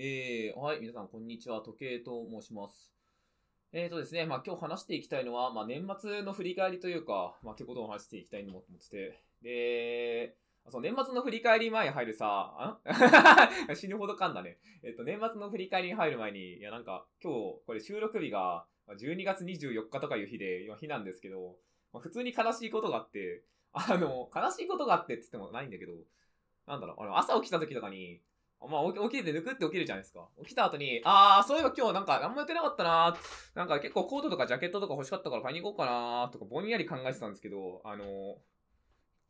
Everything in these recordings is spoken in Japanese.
えー、はい、皆さん、こんにちは。時計と申します。えーとですね、まあ今日話していきたいのは、まあ年末の振り返りというか、まあってことを話していきたいと思ってて、で、その年末の振り返り前に入るさ、あ 死ぬほど噛んだね。えっと、年末の振り返りに入る前に、いやなんか今日、これ収録日が12月24日とかいう日で、今日なんですけど、まあ、普通に悲しいことがあって、あの、悲しいことがあってって言ってもないんだけど、なんだろう、あの、朝起きた時とかに、まあ、起き起きててぬくって起きるじゃないですか。起きた後に、あー、そういえば今日なんか何もやってなかったなーなんか結構コートとかジャケットとか欲しかったから買いに行こうかなーとかぼんやり考えてたんですけど、あの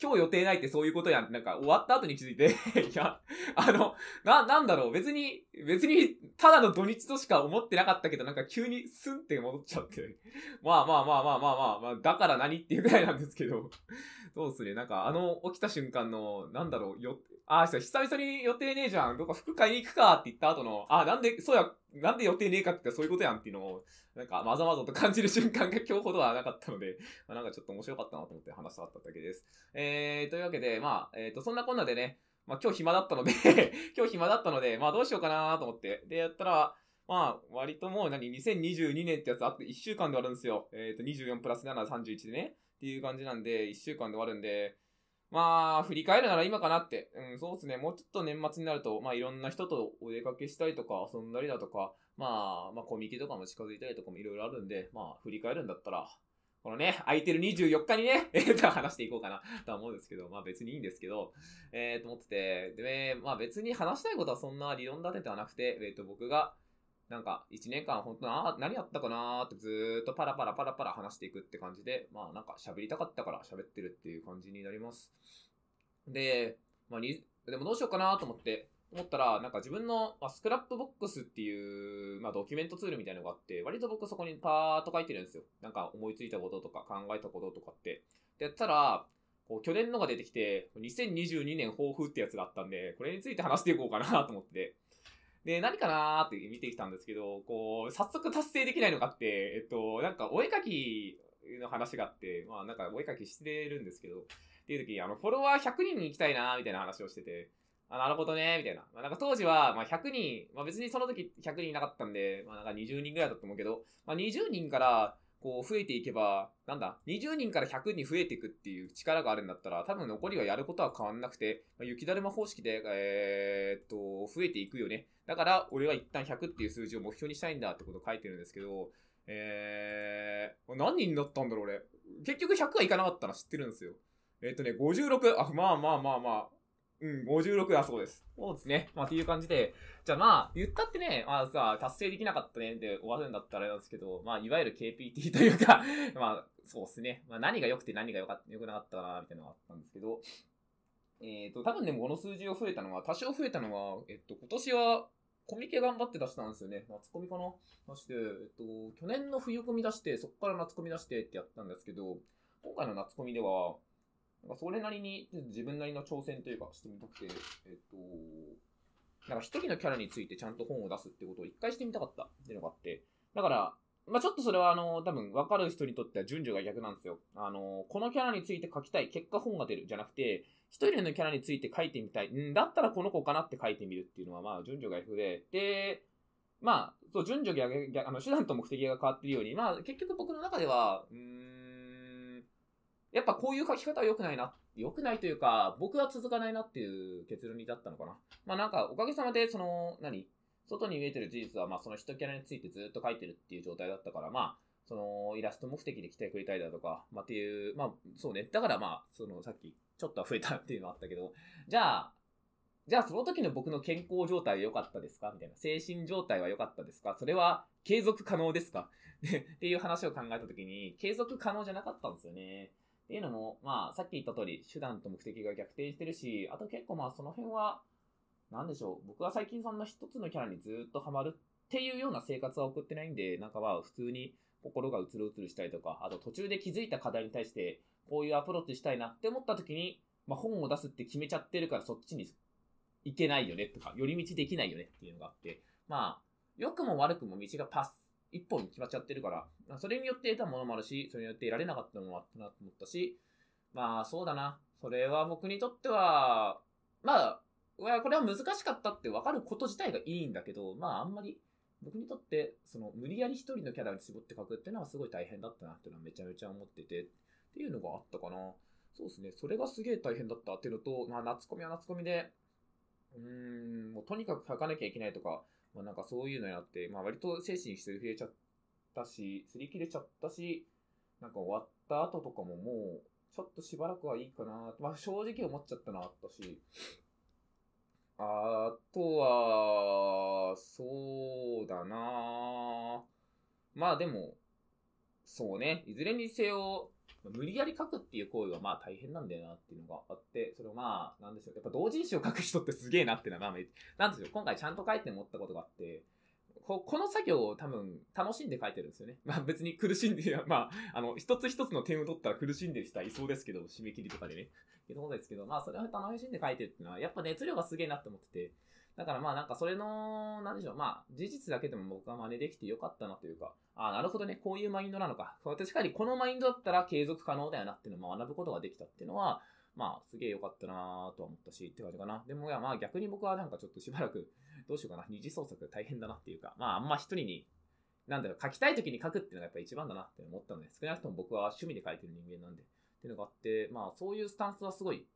今日予定ないってそういうことやんなんか終わった後に気づいて、いや、あの、な、なんだろう、別に、別に、ただの土日としか思ってなかったけど、なんか急にスンって戻っちゃって。まあまあまあまあまあまあ、まあ、だから何っていうぐらいなんですけど。そうですね、なんかあの起きた瞬間の、なんだろう、よ、あー、そう久々に予定ねえじゃん。どっか服買いに行くかって言った後の、あ、なんで、そうや、なんで予定ねえかってそういうことやんっていうのを、なんかまざまざと感じる瞬間が今日ほどはなかったので、まあ、なんかちょっと面白かったなと思って話したかっただけです。えー、というわけで、まあ、えっ、と、そんなこんなでね、まあ今日暇だったので、今日暇だったので、まあどうしようかなと思って。で、やったら、まあ、割ともう何、2022年ってやつあって1週間で終わるんですよ。えっ、と、24プラス7、31でね。っていう感じなんで、1週間で終わるんで、まあ、振り返るなら今かなって。うん、そうですね。もうちょっと年末になると、まあいろんな人とお出かけしたりとか遊んだりだとか、まあ、まあコミケとかも近づいたりとかもいろいろあるんで、まあ振り返るんだったら、このね、空いてる24日にね、えーと、話していこうかなとは思うんですけど、まあ別にいいんですけど、えーと思ってて、で、まあ別に話したいことはそんな理論立ててはなくて、えーと、僕が、なんか、1年間本当な、何やったかなーってずーっとパラパラパラパラ話していくって感じで、まあなんか喋りたかったから喋ってるっていう感じになります。で、まあに、でもどうしようかなと思って、思ったら、なんか自分の、まあ、 Scrapbox っていう、まあドキュメントツールみたいなのがあって、割と僕そこにパーっと書いてるんですよ。なんか思いついたこととか考えたこととかって。で、やったら、こう去年のが出てきて、2022年抱負ってやつがあったんで、これについて話していこうかなと思って。で、何かなーって見てきたんですけど、こう、早速達成できないのかって、えっと、なんかお絵かきの話があって、まあなんかお絵かきしてるんですけど、っていう時に、あの、フォロワー100人に行きたいなーみたいな話をしてて、あ、なるほどね、みたいな。まあ、なんか当時は、まあ、100人、まあ、別にその時100人いなかったんで、まあ、なんか20人ぐらいだと思うけど、まあ、20人から、こう、増えていけば、なんだ、20人から100人増えていくっていう力があるんだったら、多分残りはやることは変わんなくて、まあ、雪だるま方式で、えー、っと、増えていくよね。だから、俺は一旦100っていう数字を目標にしたいんだってことを書いてるんですけど、えー、何人だったんだろう、俺。結局100はいかなかったの知ってるんですよ。えーっとね、56、あ、まあまあまあまあ、うん、56だそうです。そうですね。まあ、っていう感じで、じゃあまあ、言ったってね、まあさ、達成できなかったねで終わるんだったらあれなんですけど、まあ、いわゆる KPT というか、まあ、そうですね。まあ、何が良くて何が良か、良くなかったな、みたいなのがあったんですけど、えっ、と、多分でもこの数字が増えたのは、多少増えたのは、えっと、今年は、コミケ頑張って出したんですよね。夏コミかな出して、えっと、去年の冬コミ出して、そこから夏コミ出してってやったんですけど、今回の夏コミでは、なんかそれなりに自分なりの挑戦というかしてみたくて、えっと、なんか一人のキャラについてちゃんと本を出すってことを一回してみたかったっていうのがあって、だから、まあちょっとそれはあの、多分分かる人にとっては順序が逆なんですよ。あの、このキャラについて書きたい、結果本が出るじゃなくて、一人のキャラについて書いてみたい、んだったらこの子かなって書いてみるっていうのはまあ順序が逆で、で、まあ、そう、順序逆、逆あの、手段と目的が変わってるように、まあ結局僕の中では、うーん、やっぱこういう書き方は良くないな。良くないというか、僕は続かないなっていう結論に至ったのかな。まあなんか、おかげさまで、その、何？外に見えてる事実は、まあその一キャラについてずっと書いてるっていう状態だったから、まあ、その、イラスト目的で来てくれたりだとか、まあっていう、まあ、そうね。だからまあ、その、さっき、ちょっとは増えたっていうのあったけど、じゃあ、じゃあその時の僕の健康状態は良かったですか？みたいな。精神状態は良かったですか？それは継続可能ですか？っていう話を考えた時に、継続可能じゃなかったんですよね。っていうのも、まあ、さっき言った通り、手段と目的が逆転してるし、あと結構まあ、その辺は、なんでしょう。僕は最近そんな一つのキャラにずっとハマるっていうような生活は送ってないんで、なんかまあ、普通に心がうつるうつるしたりとか、あと途中で気づいた課題に対して、こういうアプローチしたいなって思った時に、まあ、本を出すって決めちゃってるからそっちに行けないよねとか、寄り道できないよねっていうのがあって、まあ、良くも悪くも道がパス、一本決まっちゃってるから、それによって得たものもあるし、それによって得られなかったものもあったなと思ったし、まあそうだな。それは僕にとっては、まあ、これは難しかったって分かること自体がいいんだけど、まああんまり僕にとって、その無理やり一人のキャラに絞って書くっていうのはすごい大変だったなっていうのはめちゃめちゃ思ってて、っていうのがあったかな。そうですね。それがすげえ大変だったっていうのと、まあ夏コミは夏コミで、うーん、もうとにかく書かなきゃいけないとか、まあなんかそういうのになって、まあ割と精神すり切れちゃったし、すり切れちゃったし、なんか終わった後とかももう、ちょっとしばらくはいいかな。まあ正直思っちゃったな、あったし。あとは、そうだなまあでも、そうね、いずれにせよ、無理やり書くっていう行為はまあ大変なんだよなっていうのがあって、それをまあ、なんでしょう。やっぱ同人誌を書く人ってすげえなっていうのは、まあ、なんですよ。今回ちゃんと書いて思ったことがあって、ここの作業を多分楽しんで書いてるんですよね。まあ別に苦しんで、まあ、あの、一つ一つの点を取ったら苦しんでる人はいそうですけど、締め切りとかでね。けどですけど、まあそれを楽しんで書いてるっていうのは、やっぱ熱量がすげえなって思ってて、だからまあなんかそれの、なんでしょう、まあ事実だけでも僕は真似できてよかったなというか、ああ、なるほどね、こういうマインドなのか。確かにこのマインドだったら継続可能だよなっていうのを学ぶことができたっていうのは、まあすげえよかったなとは思ったし、って感じかな。でもいやまあ逆に僕はなんかちょっとしばらく、どうしようかな、二次創作大変だなっていうか、まああんま一人に、なんだろう、書きたい時に書くっていうのがやっぱ一番だなって思ったので、少なくとも僕は趣味で書いてる人間なんで、っていうのがあって、まあそういうスタンスはすごい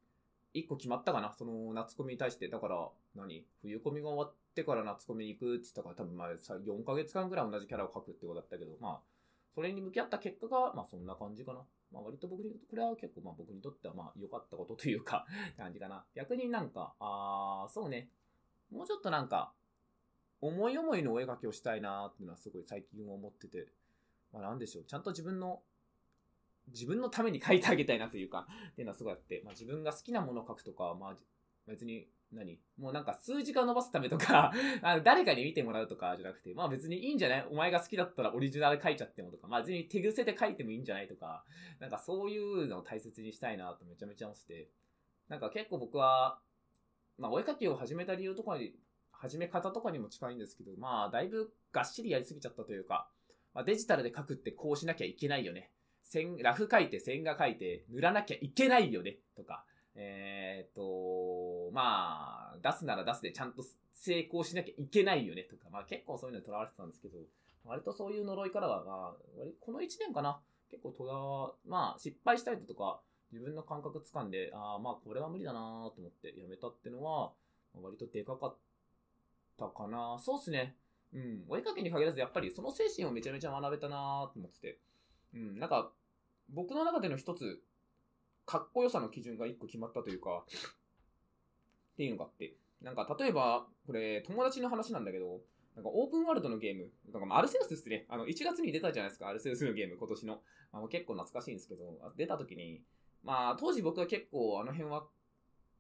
一個決まったかなその夏コミに対して。だから何、冬コミが終わってから夏コミに行くって言ったから多分前さ、4ヶ月間ぐらい同じキャラを描くってことだったけど、まあ、それに向き合った結果が、まあそんな感じかな。まあ割と僕に、これは結構まあ僕にとってはまあ良かったことというか 感じかな。逆になんか、あー、そうね。もうちょっとなんか、思い思いのお絵描きをしたいなーっていうのはすごい最近思ってて。まあなんでしょう。ちゃんと自分の自分のために書いてあげたいなというか、っていうのはすごいあって、まあ、自分が好きなものを書くとか、まあ、別に何、もうなんか数字化伸ばすためとか あの誰かに見てもらうとかじゃなくて、まあ別にいいんじゃない？お前が好きだったらオリジナル書いちゃってもとか、まあ別に手癖で書いてもいいんじゃないとか、なんかそういうのを大切にしたいなとめちゃめちゃ思ってて、なんか結構僕は、まあお絵描きを始めた理由とかに、始め方とかにも近いんですけど、まあだいぶがっしりやりすぎちゃったというか、まあ、デジタルで書くってこうしなきゃいけないよね。線、ラフ書いて線画書いて塗らなきゃいけないよね、とか、えっ、と、まあ、出すなら出すでちゃんと成功しなきゃいけないよね、とか、まあ結構そういうのにとらわれてたんですけど、割とそういう呪いからは、まあ、この1年かな、結構とらわ、まあ失敗したりとか、自分の感覚つかんで、ああ、まあこれは無理だなと思ってやめたっていうのは、割とでかかったかな。そうっすね。うん。お絵かきに限らず、やっぱりその精神をめちゃめちゃ学べたなと思ってて。うん。なんか、僕の中での一つ、かっこよさの基準が一個決まったというか、っていうのがあって、なんか例えば、これ友達の話なんだけど、なんかオープンワールドのゲーム、なんかアルセウスですね。あの、1月に出たじゃないですか、アルセウスのゲーム、今年の。あの結構懐かしいんですけど、出た時に、まあ、当時僕は結構あの辺は、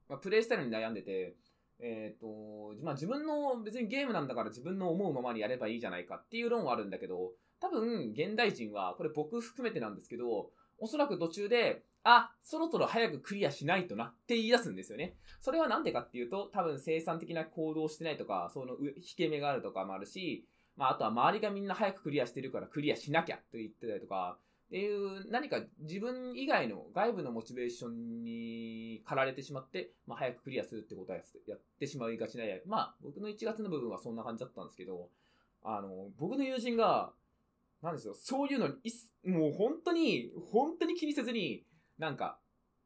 まあ、プレイスタイルに悩んでて、えっ、ー、と、まあ自分の別にゲームなんだから自分の思うままにやればいいじゃないかっていう論はあるんだけど、多分、現代人は、これ僕含めてなんですけど、おそらく途中で、あ、そろそろ早くクリアしないとなって言い出すんですよね。それはなんでかっていうと、多分生産的な行動をしてないとか、その引け目があるとかもあるし、まあ、あとは周りがみんな早くクリアしてるからクリアしなきゃと言ってたりとか、っていう何か自分以外の外部のモチベーションに駆られてしまって、まあ、早くクリアするってことはやってしまいがちなや、まあ僕の1月の部分はそんな感じだったんですけど、あの、僕の友人がなんですよ、そういうのに、もう本当に、本当に気にせずに、なんか、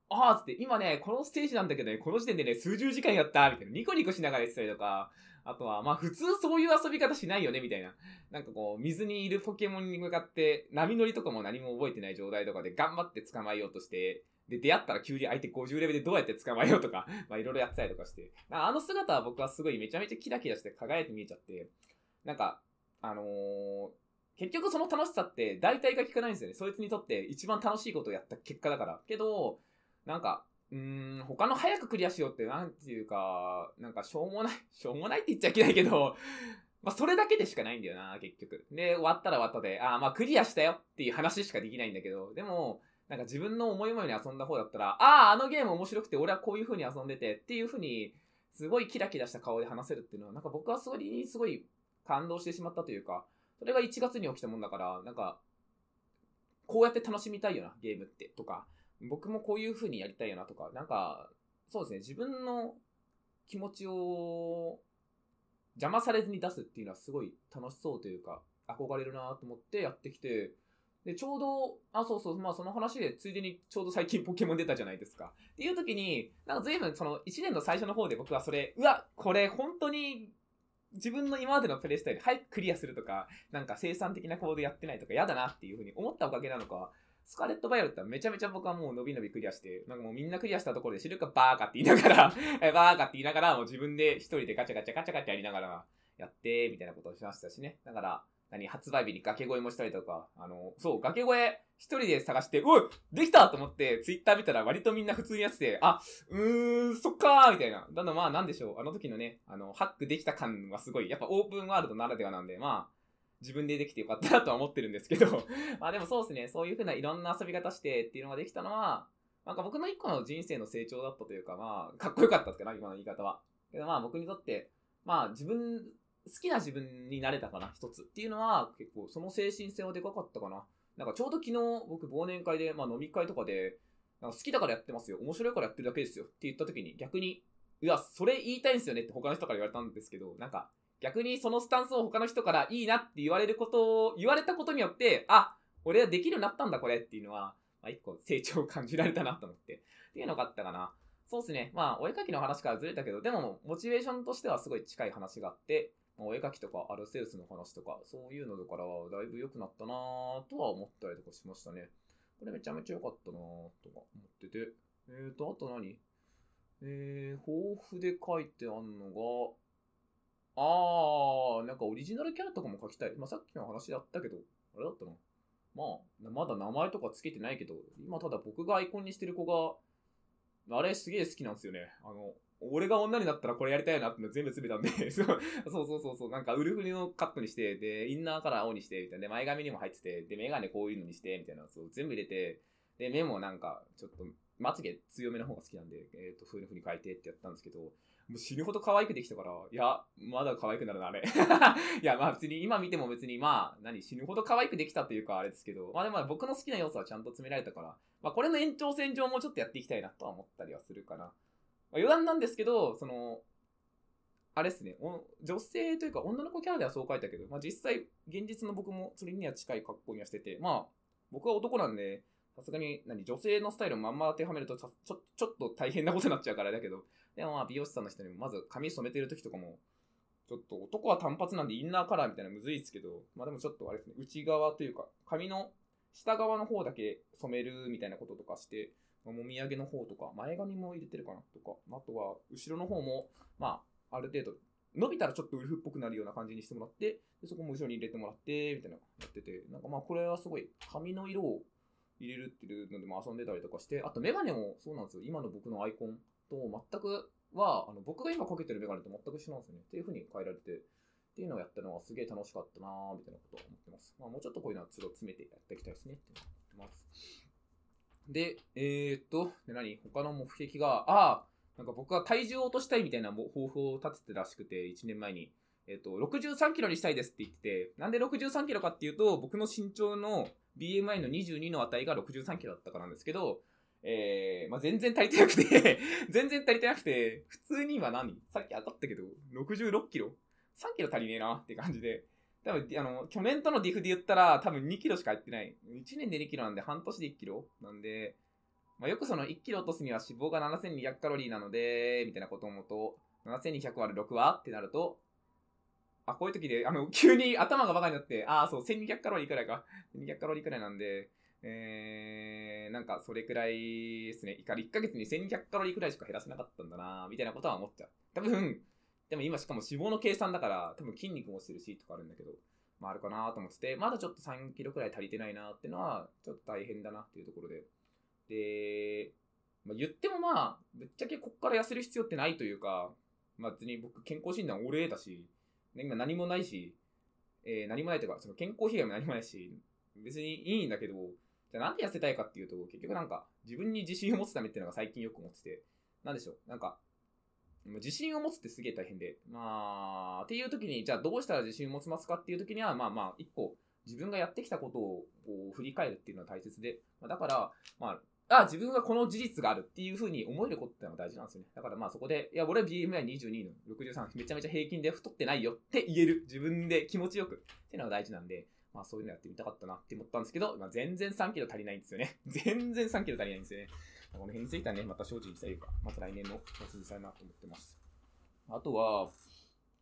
あーつって、今ね、このステージなんだけどね、この時点でね、数十時間やったみたいな、ニコニコしながら言ってたりとか、あとは、まあ普通そういう遊び方しないよねみたいな。なんかこう、水にいるポケモンに向かって、波乗りとかも何も覚えてない状態とかで頑張って捕まえようとして、で、出会ったら急に相手50レベルでどうやって捕まえようとか、まあいろいろやってたりとかして。あの姿は僕はすごいめちゃめちゃキラキラして輝いて見えちゃって、なんか、あのー、結局その楽しさって大体が効かないんですよね。そいつにとって一番楽しいことをやった結果だから。けど、なんか、うん、他の早くクリアしようって、なんていうか、なんかしょうもない、しょうもないって言っちゃいけないけど、まあそれだけでしかないんだよな、結局。で、終わったら終わったで、ああ、まあクリアしたよっていう話しかできないんだけど、でも、なんか自分の思い思いに遊んだ方だったら、ああ、あのゲーム面白くて俺はこういう風に遊んでてっていう風に、すごいキラキラした顔で話せるっていうのは、なんか僕はすごい、すごい感動してしまったというか、それが1月に起きたもんだから、なんか、こうやって楽しみたいよな、ゲームって、とか、僕もこういう風にやりたいよな、とか、なんか、そうですね、自分の気持ちを邪魔されずに出すっていうのはすごい楽しそうというか、憧れるなと思ってやってきて、で、ちょうど、あ、そうそう、まあその話で、ついでにちょうど最近ポケモン出たじゃないですか。っていう時に、なんか随分その1年の最初の方で僕はそれ、うわ、これ本当に自分の今までのプレイスタイル早くクリアするとか、なんか生産的なコードやってないとか嫌だなっていうふうに思ったおかげなのか、スカーレット・バイオレットってめちゃめちゃ僕はもう伸び伸びクリアして、なんかもうみんなクリアしたところで知るかバーカって言いながら バーカって言いながら、もう自分で一人でガチャガチャガチャガチャやりながらやって、みたいなことをしましたしね。だから、何、発売日に崖越えもしたりとか、あの、そう、崖越え一人で探して、おい、できたと思って、ツイッター見たら割とみんな普通にやってて、あ、うーん、そっかーみたいな。だんだんまあなんでしょう、あの時のね、あの、ハックできた感はすごい、やっぱオープンワールドならではなんで、まあ、自分でできてよかったなとは思ってるんですけど、まあでもそうですね、そういう風ないろんな遊び方してっていうのができたのは、なんか僕の一個の人生の成長だったというか、まあ、かっこよかったっすかな、今の言い方は。けどまあ僕にとって、まあ自分、好きな自分になれたかな、一つっていうのは、結構その精神性はでかかったかな。なんかちょうど昨日僕忘年会で、まあ飲み会とかで、なんか好きだからやってますよ。面白いからやってるだけですよ。って言った時に逆に、いや、それ言いたいんですよねって他の人から言われたんですけど、なんか逆にそのスタンスを他の人からいいなって言われることを、言われたことによって、あ、俺はできるようになったんだこれっていうのは、まあ一個成長を感じられたなと思って。っていうのがあったかな。そうですね。まあ、お絵描きの話からずれたけど、でも、モチベーションとしてはすごい近い話があって、お絵描きとかアルセウスの話とか、そういうのだからはだいぶ良くなったなぁとは思ったりとかしましたね。これめちゃめちゃ良かったなぁとか思ってて。えーと、あと何？えー、豊富で書いてあんのが、あー、なんかオリジナルキャラとかも書きたい。まあ、さっきの話だったけど、あれだったな。まあ、まだ名前とかつけてないけど、今ただ僕がアイコンにしてる子が、あれすげえ好きなんですよね。あの、俺が女になったらこれやりたいなっての全部詰めたんで そうそうそうそう、なんかウルフリのカットにして、で、インナーカラー青にして、みたいな。で、前髪にも入ってて、で、メガネこういうのにして、みたいな。そう、全部入れて、で、目もなんか、ちょっと、まつげ強めの方が好きなんで、えっ、と、そういう風に変えてってやったんですけど、もう死ぬほど可愛くできたから、いや、まだ可愛くなるな、あれ。いや、まあ別に、今見ても別に、まあ、何、死ぬほど可愛くできたというか、あれですけど、まあでも僕の好きな要素はちゃんと詰められたから、まあこれの延長線上もちょっとやっていきたいなとは思ったりはするかな。まあ、余談なんですけど、その、あれですね、女性というか女の子キャラではそう書いたけど、まあ実際、現実の僕もそれには近い格好にはしてて、まあ、僕は男なんで、さすがに、何、女性のスタイルをまんま当てはめるとちょ、ちょっと大変なことになっちゃうからだけど、でもまあ美容師さんの人にも、まず髪染めてる時とかも、ちょっと男は単発なんでインナーカラーみたいなむずいですけど、まあでもちょっとあれですね、内側というか、髪の下側の方だけ染めるみたいなこととかして、もみあげの方とか、前髪も入れてるかなとか、あとは、後ろの方も、まあ、ある程度、伸びたらちょっとウルフっぽくなるような感じにしてもらって、でそこも後ろに入れてもらって、みたいなやってて、なんかまあこれはすごい髪の色を入れるっていうのでも遊んでたりとかして、あとメガネもそうなんですよ。今の僕のアイコンと全くは、あの僕が今かけてるメガネと全く一緒なんですよね。っていう風に変えられて、っていうのをやったのはすげえ楽しかったなーみたいなことを思ってます。まあもうちょっとこういうのは都度詰めてやっていきたいですねって思ってます。で、えー、っと、で何？他の目的が、ああ、なんか僕は体重を落としたいみたいな抱負を立ててらしくて、1年前に。えっと、63キロにしたいですって言ってて、なんで63キロかっていうと、僕の身長の BMI の22の値が63キロだったからなんですけど、えー、まあ、全然足りてなくて 全然足りてなくて、普通に今何？さっき当たったけど、66キロ ?3 キロ足りねえなって感じで、多分、あの、去年とのディフで言ったら、多分2キロしか入ってない。1年で2キロなんで、半年で1キロなんで、まあ、よくその1キロ落とすには脂肪が7200カロリーなので、みたいなことを思うと、7200割る6は？ってなると、あ、こういう時で、あの、急に頭がバカになって、ああ、そう、1200カロリーくらいか。1200カロリーくらいなんで、えー、なんかそれくらいですね。1ヶ月に1200カロリーくらいしか減らせなかったんだなみたいなことは思っちゃう。多分、でも今しかも脂肪の計算だから、多分筋肉もしてるしとかあるんだけど、まああるかなと思ってて、まだちょっと3キロくらい足りてないなっていうのは、ちょっと大変だなっていうところで。で、まあ、言ってもまあ、ぶっちゃけこっから痩せる必要ってないというか、まあ別に僕健康診断俺だし、今何もないし、えー、何もないというか、その健康被害も何もないし、別にいいんだけど、じゃあなんで痩せたいかっていうと、結局なんか自分に自信を持つためっていうのが最近よく思ってて、なんでしょう、なんか自信を持つってすげえ大変で。まあ、っていう時に、じゃあどうしたら自信を持ちますかっていう時には、まあまあ、一個、自分がやってきたことをこう振り返るっていうのは大切で、ま、だから、まあ、あ、自分はこの事実があるっていうふうに思えることってのが大事なんですよね。だからまあそこで、いや、俺は BMI22 の63、めちゃめちゃ平均で太ってないよって言える。自分で気持ちよくっていうのが大事なんで、まあそういうのやってみたかったなって思ったんですけど、まあ、全然3キロ足りないんですよね。全然3キロ足りないんですよね。この辺についてはね、また精進したいか、また来年の夏にしたいなと思ってます。あとは、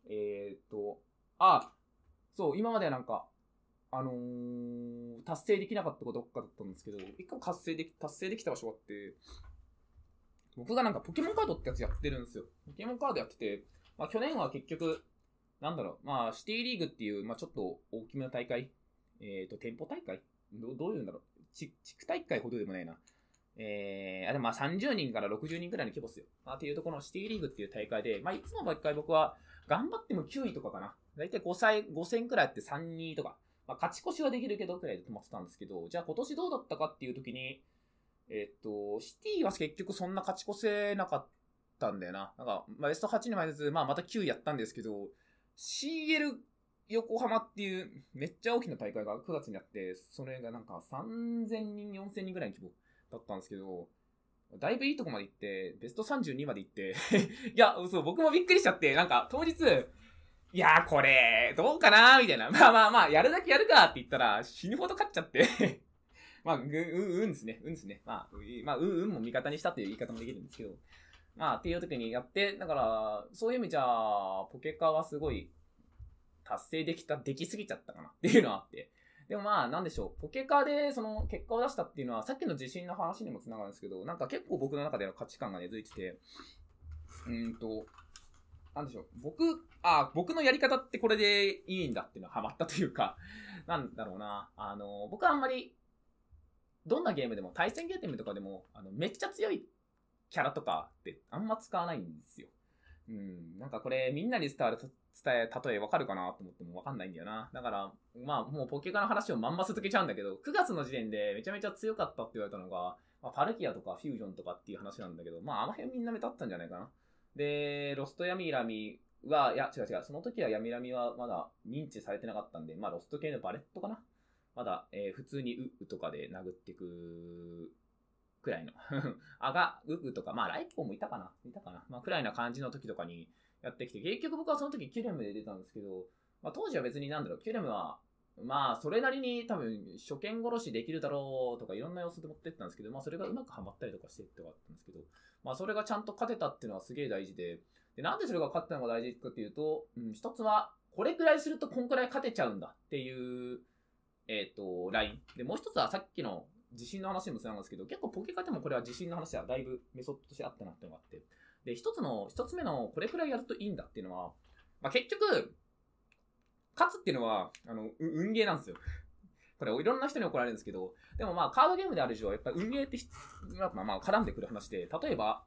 えー、っと、あ、そう、今まではなんか、あのー、達成できなかったことどっかだったんですけど、一回達成でき、達成できた場所があって、僕がなんかポケモンカードってやつやってるんですよ。ポケモンカードやってて、まあ去年は結局、なんだろう、まあシティリーグっていう、まあちょっと大きめの大会、えっ、ー、と、店舗大会？どどういうんだろう？地区大会ほどでもないな。えー、あ、でもまあ30人から60人くらいの規模っすよ。まあ、っていうところのシティリーグっていう大会で、まあいつも毎回僕は頑張っても9位とかかな。だいたい5歳、5戦くらいやって3、2とか。まあ、勝ち越しはできるけど、くらいで止まってたんですけど、じゃあ今年どうだったかっていう時に、えっと、シティは結局そんな勝ち越せなかったんだよな。なんか、まあ、ベスト8に前ずつ、まあ、また9位やったんですけど、CL 横浜っていうめっちゃ大きな大会が9月にあって、それがなんか3000人、4000人ぐらいの規模だったんですけど、だいぶいいとこまで行って、ベスト32まで行って いや、そう、僕もびっくりしちゃって、なんか当日、いやーこれ、どうかなーみたいな。まあまあまあ、やるだけやるかって言ったら、死ぬほど勝っちゃって まあ、う、う、うんですね。うんですね。まあ、まあ、う、うんも味方にしたっていう言い方もできるんですけど。まあ、っていう時にやって、だから、そういう意味じゃ、ポケカはすごい、達成できた、できすぎちゃったかなっていうのはあって。でもまあ、なんでしょう。ポケカでその結果を出したっていうのは、さっきの自信の話にもつながるんですけど、なんか結構僕の中での価値観が根付いてて、うんと、なんでしょう。僕、あ、僕のやり方ってこれでいいんだっていうのはハマったというか、なんだろうな。あの、僕はあんまり、どんなゲームでも、対戦ゲームとかでも、あの、めっちゃ強いキャラとかってあんま使わないんですよ。うん、なんかこれみんなに伝わる、伝え、例えわかるかなと思ってもわかんないんだよな。だから、まあもうポケカの話をまんま続けちゃうんだけど、9月の時点でめちゃめちゃ強かったって言われたのが、まあ、パルキアとかフュージョンとかっていう話なんだけど、まああの辺みんな目立ったんじゃないかな。で、ロストヤミラミは、いや、違う違う、その時はヤミラミはまだ認知されてなかったんで、まあ、ロスト系のバレットかなまだ、えー、普通にウウとかで殴っていくくらいの あが、ウウとか、まあ、ライポもいたかないたかなまあ、くらいな感じの時とかにやってきて、結局僕はその時キュレムで出たんですけど、まあ、当時は別になんだろう、キュレムは、まあ、それなりに多分、初見殺しできるだろうとか、いろんな要素で持ってったんですけど、まあ、それがうまくはまったりとかしてってかあったんですけど、まあ、それがちゃんと勝てたっていうのはすげえ大事で、で、なんでそれが勝ったのが大事かっていうと、うん、一つは、これくらいするとこんくらい勝てちゃうんだっていう、えっ、ー、と、ライン。で、もう一つはさっきの自信の話にもつなんですけど、結構ポケカでもこれは自信の話はだいぶメソッドとしてあったなってのがあって。で、一つの、一つ目のこれくらいやるといいんだっていうのは、まあ、結局、勝つっていうのは、あの、運ゲーなんですよ。これいろんな人に怒られるんですけど、でもまあカードゲームである以上、やっぱ運営ってまあまあ絡んでくる話で、例えば、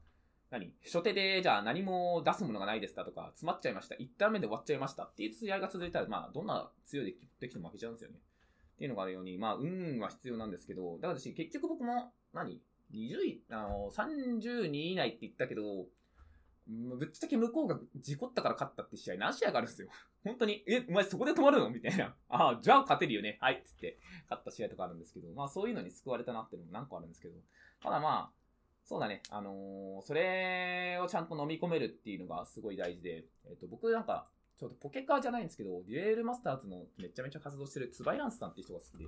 何？初手で、じゃあ何も出すものがないですかとか、詰まっちゃいました。一旦目で終わっちゃいましたっていう試合が続いたら、まあ、どんな強いでできても負けちゃうんですよね。っていうのがあるように、まあ、運は必要なんですけど、だから私、結局僕も何、20位、あの、32位以内って言ったけど、ぶっちゃけ向こうが事故ったから勝ったって試合何試合があるんですよ。本当に、え、お前そこで止まるの？みたいな。ああ、じゃあ勝てるよね。はい。つって、勝った試合とかあるんですけど、まあそういうのに救われたなっていうのも何個あるんですけど、ただまあ、そうだね。あのー、それをちゃんと飲み込めるっていうのがすごい大事で、えっ、と、僕なんか、ちょっとポケカーじゃないんですけど、デュエルマスターズのめちゃめちゃ活動してるツバイランスさんって人が好きで、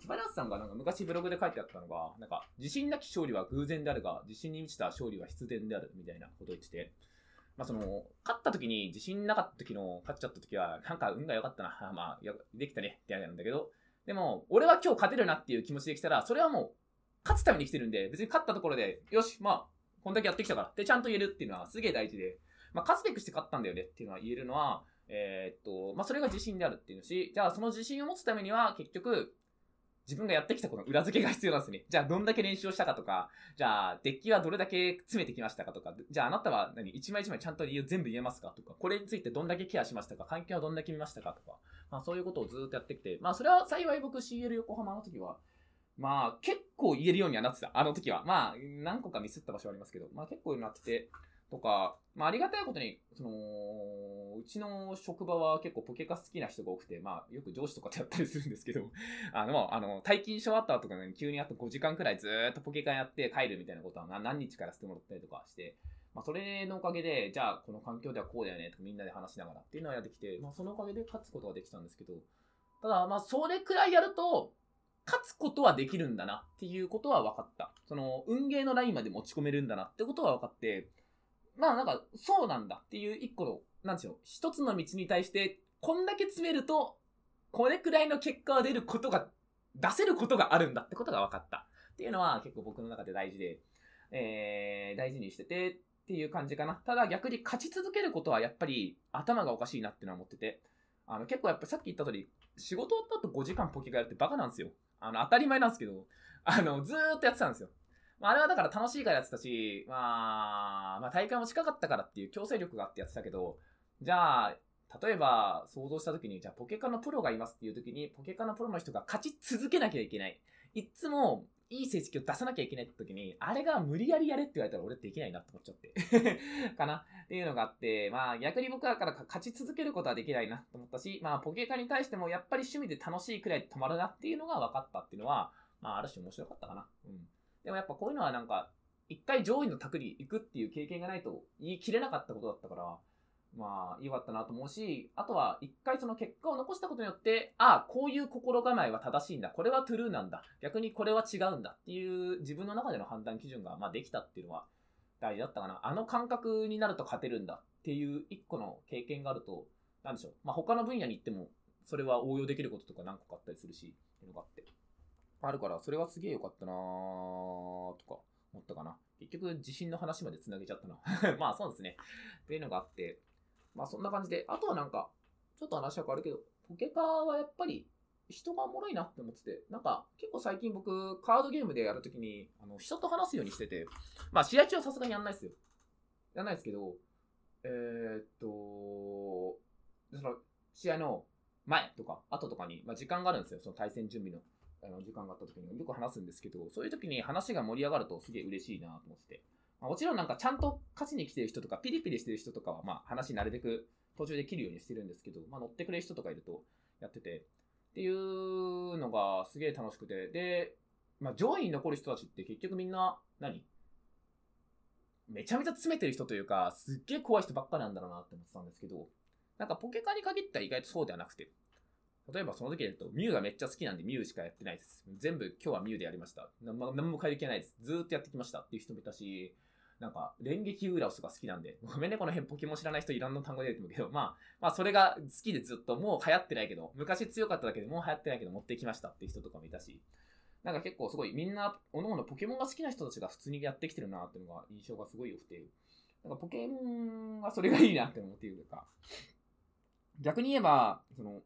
ツバイランスさんがなんか昔ブログで書いてあったのが、なんか、自信なき勝利は偶然であるが、自信に満ちた勝利は必然であるみたいなことを言ってて、まあその、勝った時に自信なかった時の、勝っちゃった時は、なんか運が良かったな、まあ、できたね、ってやなんだけど、でも、俺は今日勝てるなっていう気持ちできたら、それはもう、勝つために来てるんで、別に勝ったところで、よし、まあ、こんだけやってきたからってちゃんと言えるっていうのはすげえ大事で、まあ、勝つべくして勝ったんだよねっていうのは言えるのは、えー、っと、まあ、それが自信であるっていうし、じゃあその自信を持つためには結局、自分がやってきたこの裏付けが必要なんですね。じゃあどんだけ練習をしたかとか、じゃあデッキはどれだけ詰めてきましたかとか、じゃああなたは何一枚一枚ちゃんと理由全部言えますかとか、これについてどんだけケアしましたか環境はどんだけ見ましたかとか、まあそういうことをずっとやってきて、まあそれは幸い僕 CL 横浜の時は、まあ結構言えるようにはなってた。あの時は。まあ何個かミスった場所はありますけど、まあ結構になってて、とか、まあ、ありがたいことに、その、うちの職場は結構ポケカ好きな人が多くて、まあ、よく上司とかとやったりするんですけど、あの、あの、退勤書あった後とかに急にあと5時間くらいずっとポケカやって帰るみたいなことは何日からしてもらったりとかして、まあ、それのおかげで、じゃあ、この環境ではこうだよね、とかみんなで話しながらっていうのをやってきて、まあ、そのおかげで勝つことができたんですけど、ただ、まあ、それくらいやると、勝つことはできるんだなっていうことは分かった。その、運ゲーのラインまで持ち込めるんだなってことは分かって、まあなんか、そうなんだっていう一個の、なんでしょう、一つの道に対して、こんだけ詰めると、これくらいの結果が出ることが、出せることがあるんだってことが分かった。っていうのは結構僕の中で大事で、えー、大事にしててっていう感じかな。ただ逆に勝ち続けることはやっぱり頭がおかしいなっていうのは思ってて、あの結構やっぱさっき言った通り、仕事終わった後5時間ポケがやるってバカなんですよ。あの当たり前なんですけど、あのずーっとやってたんですよ。まあ、あれはだから楽しいからやってたし、まあ、まあ大会も近かったからっていう強制力があってやってたけど、じゃあ、例えば想像した時に、じゃあポケカのプロがいますっていう時に、ポケカのプロの人が勝ち続けなきゃいけない。いつもいい成績を出さなきゃいけないって時に、あれが無理やりやれって言われたら俺できないなって思っちゃって かなっていうのがあって、まあ逆に僕はから勝ち続けることはできないなと思ったし、まあポケカに対してもやっぱり趣味で楽しいくらい止まるなっていうのが分かったっていうのは、まあある種面白かったかな。うん。でもやっぱこういうのはなんか、一回上位の卓に行くっていう経験がないと言い切れなかったことだったから、まあ、良かったなと思うし、あとは一回その結果を残したことによって、ああ、こういう心構えは正しいんだ。これはトゥルーなんだ。逆にこれは違うんだっていう自分の中での判断基準が、まあ、できたっていうのは大事だったかな。あの感覚になると勝てるんだっていう一個の経験があると、なんでしょう。まあ、他の分野に行っても、それは応用できることとか何個かあったりするし、っていうのがあって。あるから、それはすげえ良かったなーとか思ったかな。結局、地震の話まで繋げちゃったな。まあ、そうですね。っていうのがあって、まあそんな感じで、あとはなんか、ちょっと話は変わるけど、ポケカはやっぱり人がおもろいなって思ってて、なんか結構最近僕カードゲームでやるときに、あの、人と話すようにしてて、まあ試合中はさすがにやんないですよ。やんないですけど、えー、っと、その試合の前とか後とかに、まあ時間があるんですよ。その対戦準備の。あの時間があった時によく話すんですけど、そういう時に話が盛り上がるとすげえ嬉しいなと思ってて。まあ、もちろんなんかちゃんと勝ちに来てる人とか、ピリピリしてる人とかは、まあ話なるべく途中で切るようにしてるんですけど、まあ乗ってくれる人とかいるとやってて、っていうのがすげえ楽しくて、で、まあ上位に残る人たちって結局みんな何、めちゃめちゃ詰めてる人というか、すっげえ怖い人ばっかなんだろうなって思ってたんですけど、なんかポケカに限ったら意外とそうではなくて、例えばその時で言うと、ミュウがめっちゃ好きなんでミュウしかやってないです。全部今日はミュウでやりました。何も変える気ないです。ずーっとやってきましたっていう人もいたし、なんか、連撃ウーラオスが好きなんで、ごめんね、この辺ポケモン知らない人いろんな単語出てるけど、まあ、まあ、それが好きでずっと、もう流行ってないけど、昔強かっただけでもう流行ってないけど持ってきましたっていう人とかもいたし、なんか結構すごい、みんな、おのおのポケモンが好きな人たちが普通にやってきてるなっていうのが印象がすごい良くて、なんかポケモンはそれがいいなって思っているというか、逆に言えば、その、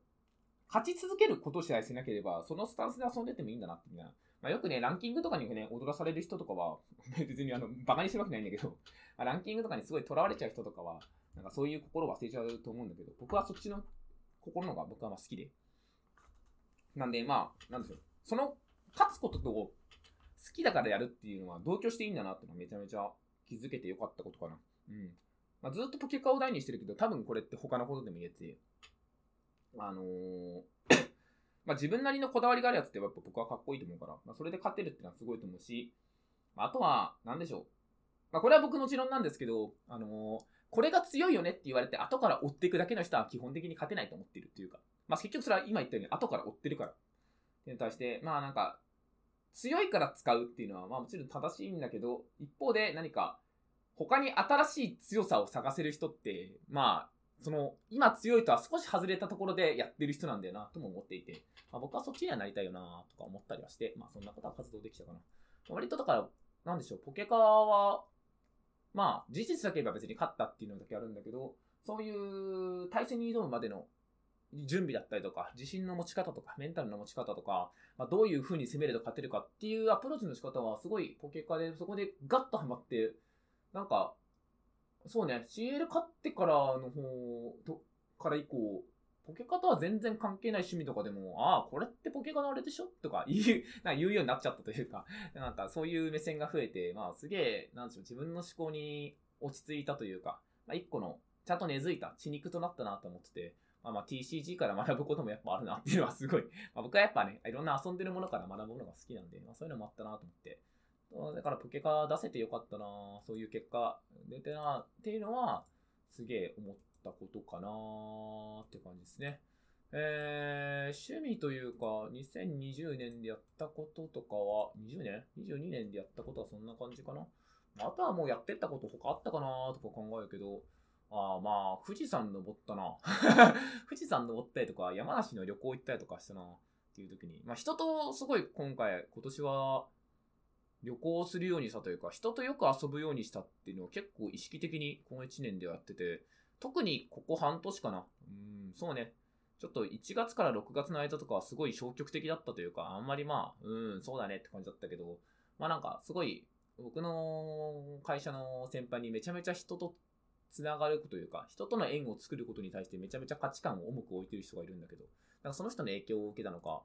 勝ち続けることさえしなければ、そのスタンスで遊んでてもいいんだなってみたいな。まあ、よくね、ランキングとかにね、踊らされる人とかは、別にあの、バカにするわけないんだけど、あ、ランキングとかにすごい囚われちゃう人とかは、なんかそういう心忘れちゃうと思うんだけど、僕はそっちの心のが僕はまあ好きで。なんで、まあ、なんでしょう。その、勝つことと、好きだからやるっていうのは同居していいんだなってのはめちゃめちゃ気づけてよかったことかな。うん。まあ、ずっとポケカを大にしてるけど、多分これって他のことでも言えて、あのーまあ自分なりのこだわりがあるやつってやっぱ僕はかっこいいと思うから、まあそれで勝てるってのはすごいと思うし、まあとは、なんでしょう。まあこれは僕の持論なんですけど、あのー、これが強いよねって言われて後から追っていくだけの人は基本的に勝てないと思ってるっていうか、まあ結局それは今言ったように後から追ってるから。っていうに対して、まあなんか、強いから使うっていうのはまあもちろん正しいんだけど、一方で何か他に新しい強さを探せる人って、まあその、今強いとは少し外れたところでやってる人なんだよな、とも思っていて、まあ、僕はそっちにはなりたいよな、とか思ったりはして、まあそんなことは活動できたかな。割とだから、なんでしょう、ポケカは、まあ、事実だけ言えば別に勝ったっていうのだけあるんだけど、そういう対戦に挑むまでの準備だったりとか、自信の持ち方とか、メンタルの持ち方とか、まあ、どういう風に攻めると勝てるかっていうアプローチの仕方はすごいポケカでそこでガッとハマって、なんかそうね、CL 勝ってからの方と、から以降、ポケカとは全然関係ない趣味とかでも、ああ、これってポケカのあれでしょとか言う、なんか言うようになっちゃったというか、なんかそういう目線が増えて、まあすげえ、なんでしょう、自分の思考に落ち着いたというか、まあ、一個の、ちゃんと根付いた血肉となったなと思ってて、まあ、まあ TCG から学ぶこともやっぱあるなっていうのはすごい、まあ、僕はやっぱね、いろんな遊んでるものから学ぶものが好きなんで、まあ、そういうのもあったなと思って、だからポケカ出せてよかったなそういう結果出てなっていうのは、すげえ思ったことかなって感じですね。えー、趣味というか、2020年でやったこととかは、20年 ?22 年でやったことはそんな感じかな？あとはもうやってったこと他あったかなとか考えるけど、あまあ、富士山登ったな。富士山登ったりとか、山梨の旅行行ったりとかしたな。っていう時に。まあ、人とすごい今回、今年は旅行するようにしたというか、人とよく遊ぶようにしたっていうのを結構意識的にこの1年でやってて、特にここ半年かな。うん、そうね。ちょっと1月から6月の間とかはすごい消極的だったというか、あんまりまあ、うん、そうだねって感じだったけど、まあなんかすごい僕の会社の先輩にめちゃめちゃ人とつながるというか、人との縁を作ることに対してめちゃめちゃ価値観を重く置いてる人がいるんだけど、なんかその人の影響を受けたのか、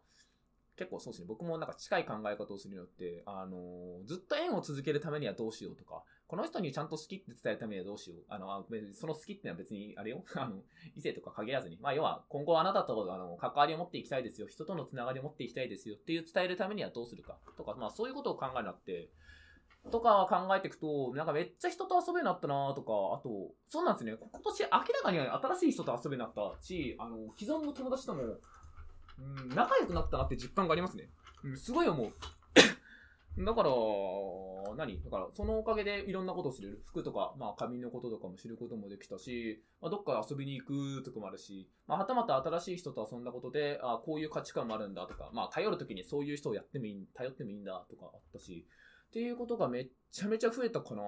結構そうですね、僕もなんか近い考え方をするのって、あのー、ずっと縁を続けるためにはどうしようとか、この人にちゃんと好きって伝えるためにはどうしよう。あの、その好きってのは別に、あれよ、あの、異性とか限らずに、まあ要は今後あなたとあの関わりを持っていきたいですよ、人とのつながりを持っていきたいですよっていう伝えるためにはどうするかとか、まあそういうことを考えなって、とか考えていくと、なんかめっちゃ人と遊べようになったなとか、あと、そうなんですね、今年明らかに新しい人と遊べようになったし、あの、既存の友達とも、うん、仲良くなったなって実感がありますね。うん、すごい思う。だから、何？だから、そのおかげでいろんなことを知れる。服とか、まあ、髪のこととかも知ることもできたし、まあ、どっか遊びに行くとかもあるし、まあ、はたまた新しい人と遊んだことで、あこういう価値観もあるんだとか、まあ、頼るときにそういう人をやってもいい、頼ってもいいんだとかあったし、っていうことがめっちゃめちゃ増えたかな。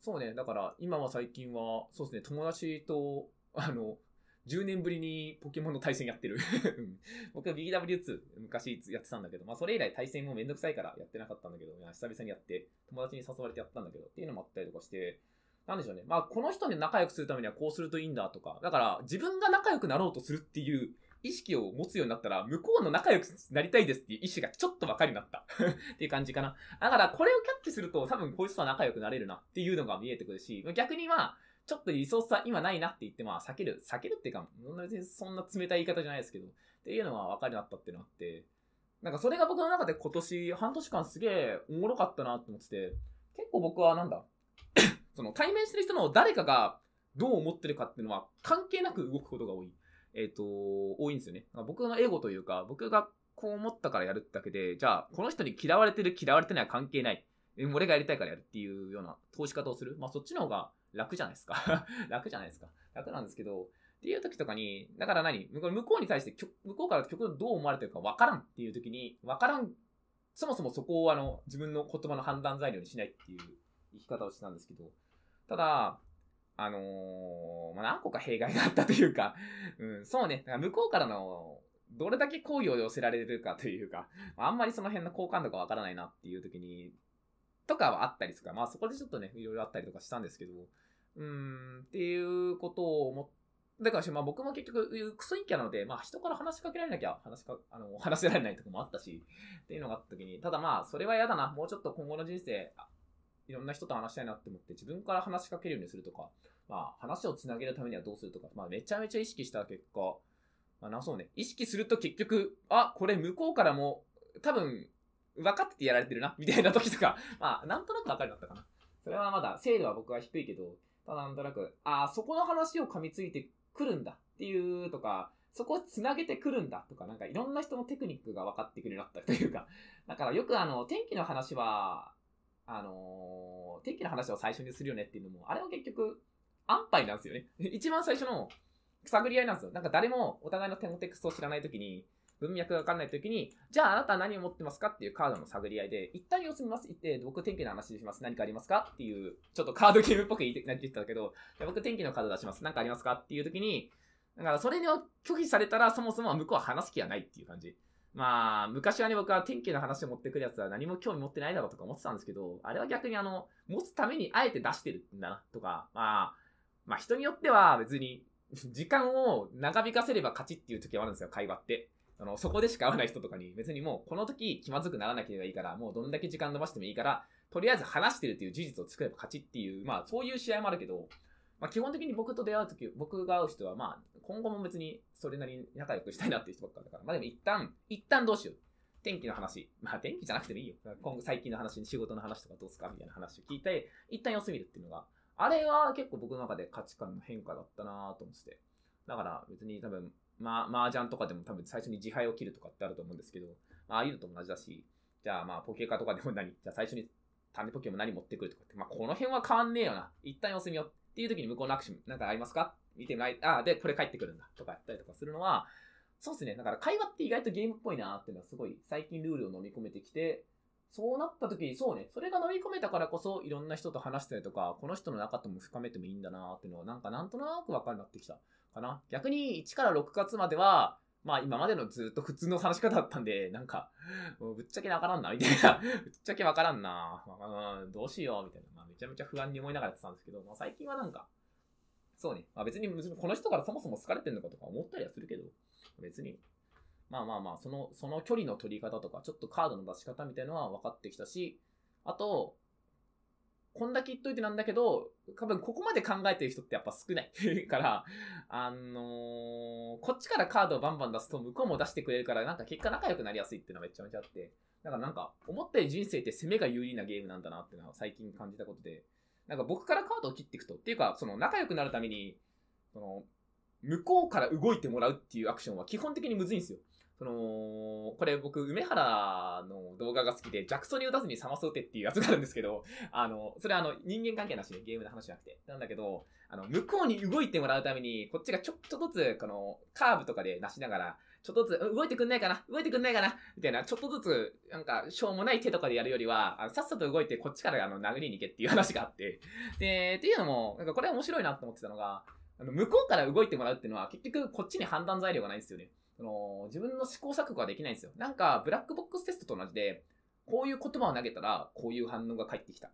そうね、だから今は最近は、そうですね、友達と、あの、10年ぶりにポケモンの対戦やってる僕は BW2 昔やってたんだけど、まあそれ以来対戦もめんどくさいからやってなかったんだけど、久々にやって友達に誘われてやったんだけどっていうのもあったりとかして、なんでしょうね。まあこの人に仲良くするためにはこうするといいんだとか、だから自分が仲良くなろうとするっていう意識を持つようになったら、向こうの仲良くなりたいですっていう意思がちょっと分かるようになった っていう感じかな。だからこれをキャッチすると多分こいつとは仲良くなれるなっていうのが見えてくるし、逆にまあ、ちょっとリソースは今ないなって言って、まあ、避ける、避けるっていうか、別にそんな冷たい言い方じゃないですけど、っていうのは分かるなったっていうのがあって、なんかそれが僕の中で今年半年間すげえおもろかったなって思ってて、結構僕はなんだ、その対面してる人の誰かがどう思ってるかっていうのは関係なく動くことが多い。えっ、ー、と、多いんですよね。僕のエゴというか、僕がこう思ったからやるだけで、じゃあ、この人に嫌われてる嫌われてないは関係ない。俺がやりたいからやるっていうような投資方をする。まあそっちの方が楽じゃないですか。楽じゃないですか。楽なんですけど、っていう時とかに、だから何？向こうに対して、向こうから曲どう思われてるか分からんっていう時に、分からん、そもそもそこをあの、自分の言葉の判断材料にしないっていう生き方をしたんですけど、ただ、あのー、まあ、何個か弊害があったというか、うん、そうね、だから向こうからの、どれだけ好意を寄せられるかというか、あんまりその辺の好感度がわからないなっていう時に、とかはあったりするかまあそこでちょっとね、いろいろあったりとかしたんですけど、うん、っていうことを思って、だからまあ僕も結局、クソ陰キャなので、まあ人から話しかけられなきゃ話しか、あの、話せられないとかもあったし、っていうのがあった時に、ただまあ、それは嫌だな。もうちょっと今後の人生、いろんな人と話したいなって思って、自分から話しかけるようにするとか、まあ話をつなげるためにはどうするとか、まあめちゃめちゃ意識した結果、まあな、そうね、意識すると結局、あ、これ向こうからも、多分、分かっててやられてるな、みたいな時とか、まあ、なんとなく分かるようになったかな。それはまだ、精度は僕は低いけど、ただなんとなく、ああ、そこの話を噛みついてくるんだっていうとか、そこを繋げてくるんだとか、なんかいろんな人のテクニックが分かってくるようになったというか、だからよくあの、天気の話は、あのー、天気の話を最初にするよねっていうのも、あれは結局、安牌なんですよね。一番最初の探り合いなんですよ。なんか誰もお互いのテテクストを知らないときに、文脈がわかんないときに、じゃああなたは何を持ってますかっていうカードの探り合いで、一旦様子見ます。って、僕天気の話します。何かありますかっていう、ちょっとカードゲームっぽく言って言ってたけど、僕天気のカード出します。何かありますかっていうときに、だからそれを拒否されたらそもそも向こうは話す気はないっていう感じ。まあ、昔はね、僕は天気の話を持ってくるやつは何も興味持ってないだろうとか思ってたんですけど、あれは逆にあの、持つためにあえて出してるんだな、とか、まあ、まあ人によっては別に、時間を長引かせれば勝ちっていう時はあるんですよ、会話って。あの、そこでしか会わない人とかに、別にもう、この時気まずくならなければいいから、もうどんだけ時間伸ばしてもいいから、とりあえず話してるっていう事実を作れば勝ちっていう、まあそういう試合もあるけど、まあ基本的に僕と出会うとき、僕が会う人はまあ今後も別にそれなりに仲良くしたいなっていう人ばっかだから、まあでも一旦、一旦どうしよう。天気の話。まあ天気じゃなくてもいいよ。今後最近の話、仕事の話とかどうすかみたいな話を聞いて、一旦様子見るっていうのが、あれは結構僕の中で価値観の変化だったなと思ってて。だから別に多分、まあ、麻雀とかでも多分最初に自敗を切るとかってあると思うんですけど、まああいうのと同じだし、じゃあまあポケカとかでも何じゃあ最初に種ポケも何持ってくるとかって、まあこの辺は変わんねえよな。一旦様子見ようっていう時に向こうのアクションなんかありますか？見てない、ああ、で、これ帰ってくるんだとかやったりとかするのは、そうですね。だから会話って意外とゲームっぽいなっていうのはすごい最近ルールを飲み込めてきて、そうなった時に、そうね、それが飲み込めたからこそいろんな人と話したりとか、この人の中とも深めてもいいんだなっていうのはなんかなんとなくわかるなってきたかな。逆に1から6月までは、まあ今までのずっと普通の話し方だったんで、なんか、ぶっちゃけわからんな、みたいな。ぶっちゃけわからんな、まあ、どうしよう、みたいな。まあめちゃめちゃ不安に思いながらやってたんですけど、まあ最近はなんか、そうね、まあ別にこの人からそもそも好かれてるのかとか思ったりはするけど、別に、まあまあまあ、その、その距離の取り方とか、ちょっとカードの出し方みたいなのは分かってきたし、あと、こんだけ言っといてなんだけど、多分ここまで考えてる人ってやっぱ少ない。から、あのー、こっちからカードをバンバン出すと向こうも出してくれるから、なんか結果仲良くなりやすいっていうのはめちゃめちゃあって、だからなんか、思ったより人生って攻めが有利なゲームなんだなっていうのは最近感じたことで、なんか僕からカードを切っていくと、っていうか、その仲良くなるために、その、向こうから動いてもらうっていうアクションは基本的にむずいんですよ。その、これ僕、梅原の動画が好きで、ジャクソに打たずにサマス打てっていうやつがあるんですけど、あの、それはあの、人間関係なしでゲームの話じゃなくて。なんだけど、あの、向こうに動いてもらうために、こっちがちょっとずつ、この、カーブとかで出しながら、ちょっとずつ、動いてくんないかな動いてくんないかなみたいな、ちょっとずつ、なんか、しょうもない手とかでやるよりは、あのさっさと動いて、こっちからあの、殴りに行けっていう話があって。で、っていうのも、なんかこれ面白いなと思ってたのが、あの、向こうから動いてもらうっていうのは、結局、こっちに判断材料がないんですよね。その、自分の試行錯誤ができないんですよ。なんか、ブラックボックステストと同じで、こういう言葉を投げたら、こういう反応が返ってきた。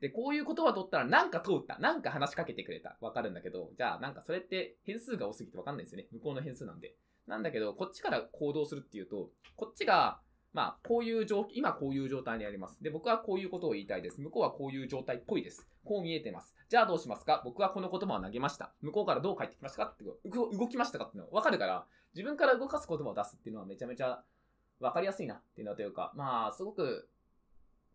で、こういう言葉を取ったら、なんか通った。なんか話しかけてくれた。わかるんだけど、じゃあ、なんかそれって変数が多すぎてわかんないんですよね。向こうの変数なんで。なんだけど、こっちから行動するっていうと、こっちが、まあ、こういう状、今こういう状態にあります。で、僕はこういうことを言いたいです。向こうはこういう状態っぽいです。こう見えてます。じゃあどうしますか？僕はこの言葉を投げました。向こうからどう返ってきましたか？って動きましたか？ってのわかるから、自分から動かす言葉を出すっていうのはめちゃめちゃわかりやすいなっていうのというか、まあ、すごく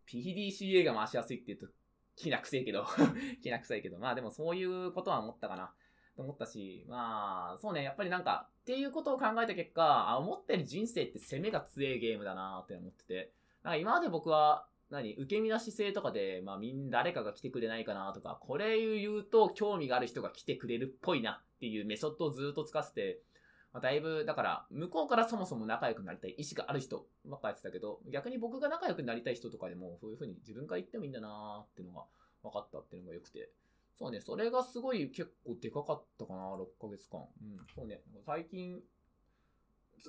PDCA が回しやすいっていうと、気なくせえけど 気なくさいけど、まあでもそういうことは思ったかな。と思ったし、まあ、そうね、やっぱりなんか、っていうことを考えた結果、あ、思ったより人生って攻めが強いゲームだなって思ってて、なんか今まで僕は、何受け身な姿勢とかで、まあみんな誰かが来てくれないかなとか、これ言うと興味がある人が来てくれるっぽいなっていうメソッドをずっと使ってて、まあ、だいぶ、だから、向こうからそもそも仲良くなりたい意思がある人ばっかやってたけど、逆に僕が仲良くなりたい人とかでも、そういう風に自分から言ってもいいんだなーっていうのが分かったっていうのが良くて。そうね、それがすごい結構でかかったかな、6ヶ月間。うん、そうね、最近、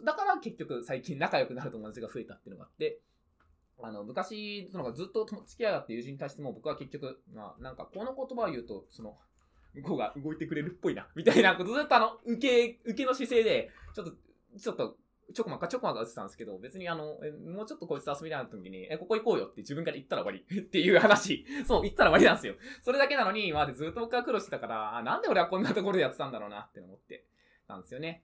だから結局最近仲良くなる友達が増えたっていうのがあって、あの、昔、そのずっと付き合いがあって友人に対しても僕は結局、まあ、なんかこの言葉を言うと、その、向こうが動いてくれるっぽいな、みたいなことずっとあの、受け、受けの姿勢で、ちょっと、ちょっと、ちょこまかちょこまか打ってたんですけど、別にあの、もうちょっとこいつ遊びたいな時に、え、ここ行こうよって自分から言ったら終わり っていう話。そう、言ったら終わりなんですよ。それだけなのに、今までずっと僕は苦労してたから、あ、なんで俺はこんなところでやってたんだろうなって思ってたんですよね。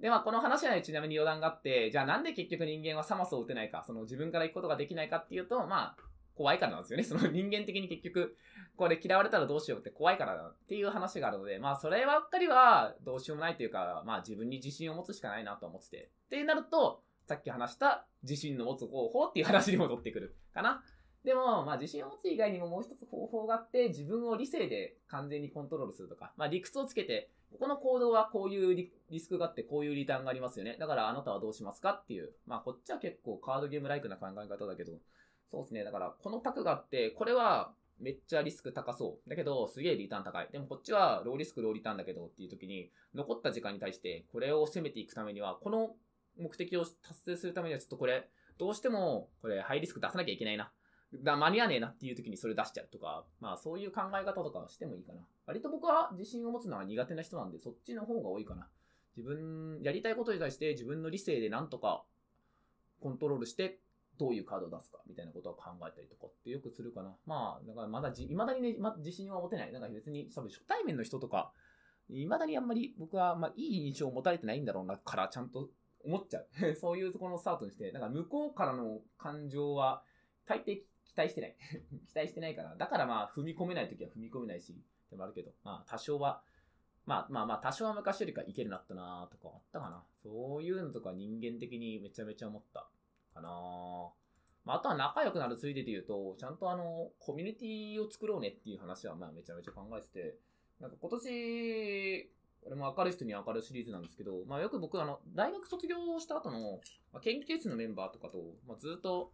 で、まあ、この話はね、ちなみに余談があって、じゃあなんで結局人間はサマスを打てないか、その自分から行くことができないかっていうと、まあ、怖いからなんですよね。その人間的に結局、これ嫌われたらどうしようって怖いからだっていう話があるので、まあそればっかりはどうしようもないというか、まあ自分に自信を持つしかないなと思ってて。ってなると、さっき話した自信の持つ方法っていう話に戻ってくるかな。でも、まあ自信を持つ以外にももう一つ方法があって、自分を理性で完全にコントロールするとか、まあ理屈をつけて、ここの行動はこういうリスクがあってこういうリターンがありますよね。だからあなたはどうしますかっていう。まあこっちは結構カードゲームライクな考え方だけど、そうですね。だから、このタクがあって、これはめっちゃリスク高そう。だけど、すげえリターン高い。でもこっちはローリスク、ローリターンだけどっていう時に、残った時間に対して、これを攻めていくためには、この目的を達成するためには、ちょっとこれ、どうしても、これ、ハイリスク出さなきゃいけないな。だ間に合わねえなっていう時にそれ出しちゃうとか、まあそういう考え方とかしてもいいかな。割と僕は自信を持つのは苦手な人なんで、そっちの方が多いかな。自分、やりたいことに対して自分の理性でなんとかコントロールしてどういうカードを出すかみたいなことを考えたりとかってよくするかな。まあ、だからまだじ、未だにね、ま、自信は持てない。なんか別に、多分初対面の人とか、未だにあんまり僕は、まあ、いい印象を持たれてないんだろうな、からちゃんと思っちゃう。そういうところのスタートにして、なんか向こうからの感情は、大抵期待してない。期待してないから。だからまあ、踏み込めないときは踏み込めないし、でもあるけど、まあ、多少は、まあまあまあ、多少は昔よりかいけるなったなとかあったかな。そういうのとか人間的にめちゃめちゃ思ったかなまあ、あとは仲良くなるついでで言うと、ちゃんとあの、コミュニティを作ろうねっていう話はまあめちゃめちゃ考えてて、なんか今年、俺も明るい人に明るいシリーズなんですけど、まあよく僕あの、大学卒業した後の、ま、研究室のメンバーとかと、まあ、ずっと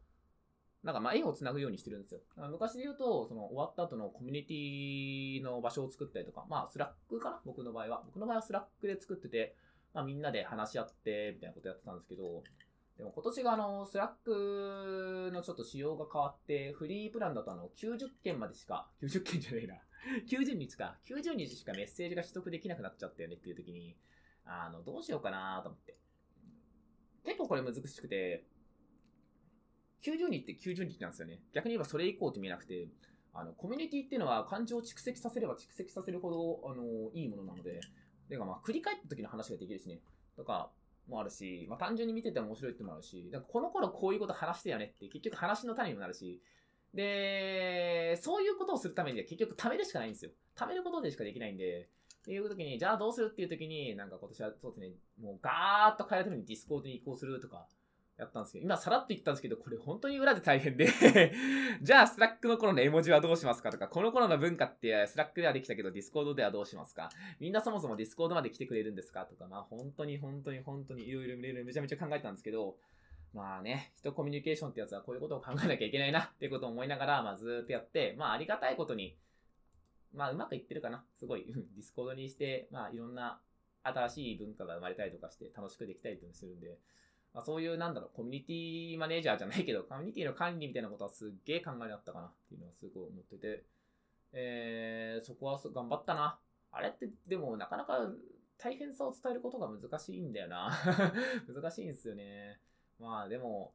なんかまあ縁をつなぐようにしてるんですよ。昔で言うと、その終わった後のコミュニティの場所を作ったりとか、まあ Slack かな？僕の場合は。僕の場合は Slack で作ってて、まあみんなで話し合って、みたいなことやってたんですけど、でも今年があの、 Slack のちょっと仕様が変わって、フリープランだとあの、90件までしか、90件じゃないな。90日か。90日しかメッセージが取得できなくなっちゃったよねっていう時に、あの、どうしようかなと思って。結構これ難しくて、90日って90日なんですよね。逆に言えばそれ以降って見えなくて、あの、コミュニティっていうのは感情を蓄積させれば蓄積させるほど、あの、いいものなので、てかまあ、振り返った時の話ができるしね、とか、もあるし、まあ単純に見てて面白いってもあるし、なんかこの頃こういうこと話してよねって結局話の種にもなるし、で、そういうことをするためには結局貯めるしかないんですよ。貯めることでしかできないんで、っていう時に、じゃあどうするっていう時に、なんか今年はそうですね、もうガーッと変えるために Discord に移行するとか、やったんですけど、今さらっと言ったんですけど、これ本当に裏で大変で じゃあ Slack の頃の絵文字はどうしますかとか、この頃の文化って Slack ではできたけど、 Discord ではどうしますか？みんなそもそも Discord まで来てくれるんですか？とか、まあ本当に本当に本当にいろいろいろいろめちゃめちゃ考えたんですけど、まあね、人コミュニケーションってやつはこういうことを考えなきゃいけないなっていうことを思いながら、まあずっとやって、まあありがたいことに、まあうまくいってるかな？すごい、 Discord にして、まあいろんな新しい文化が生まれたりとかして楽しくできたりとかするんで、まあ、そういう、なんだろう、コミュニティマネージャーじゃないけど、コミュニティの管理みたいなことはすっげえ考えてたかなっていうのはすごい思ってて、えー、そこは頑張ったな。あれ？って、でも、なかなか大変さを伝えることが難しいんだよな。難しいんですよね。まあ、でも、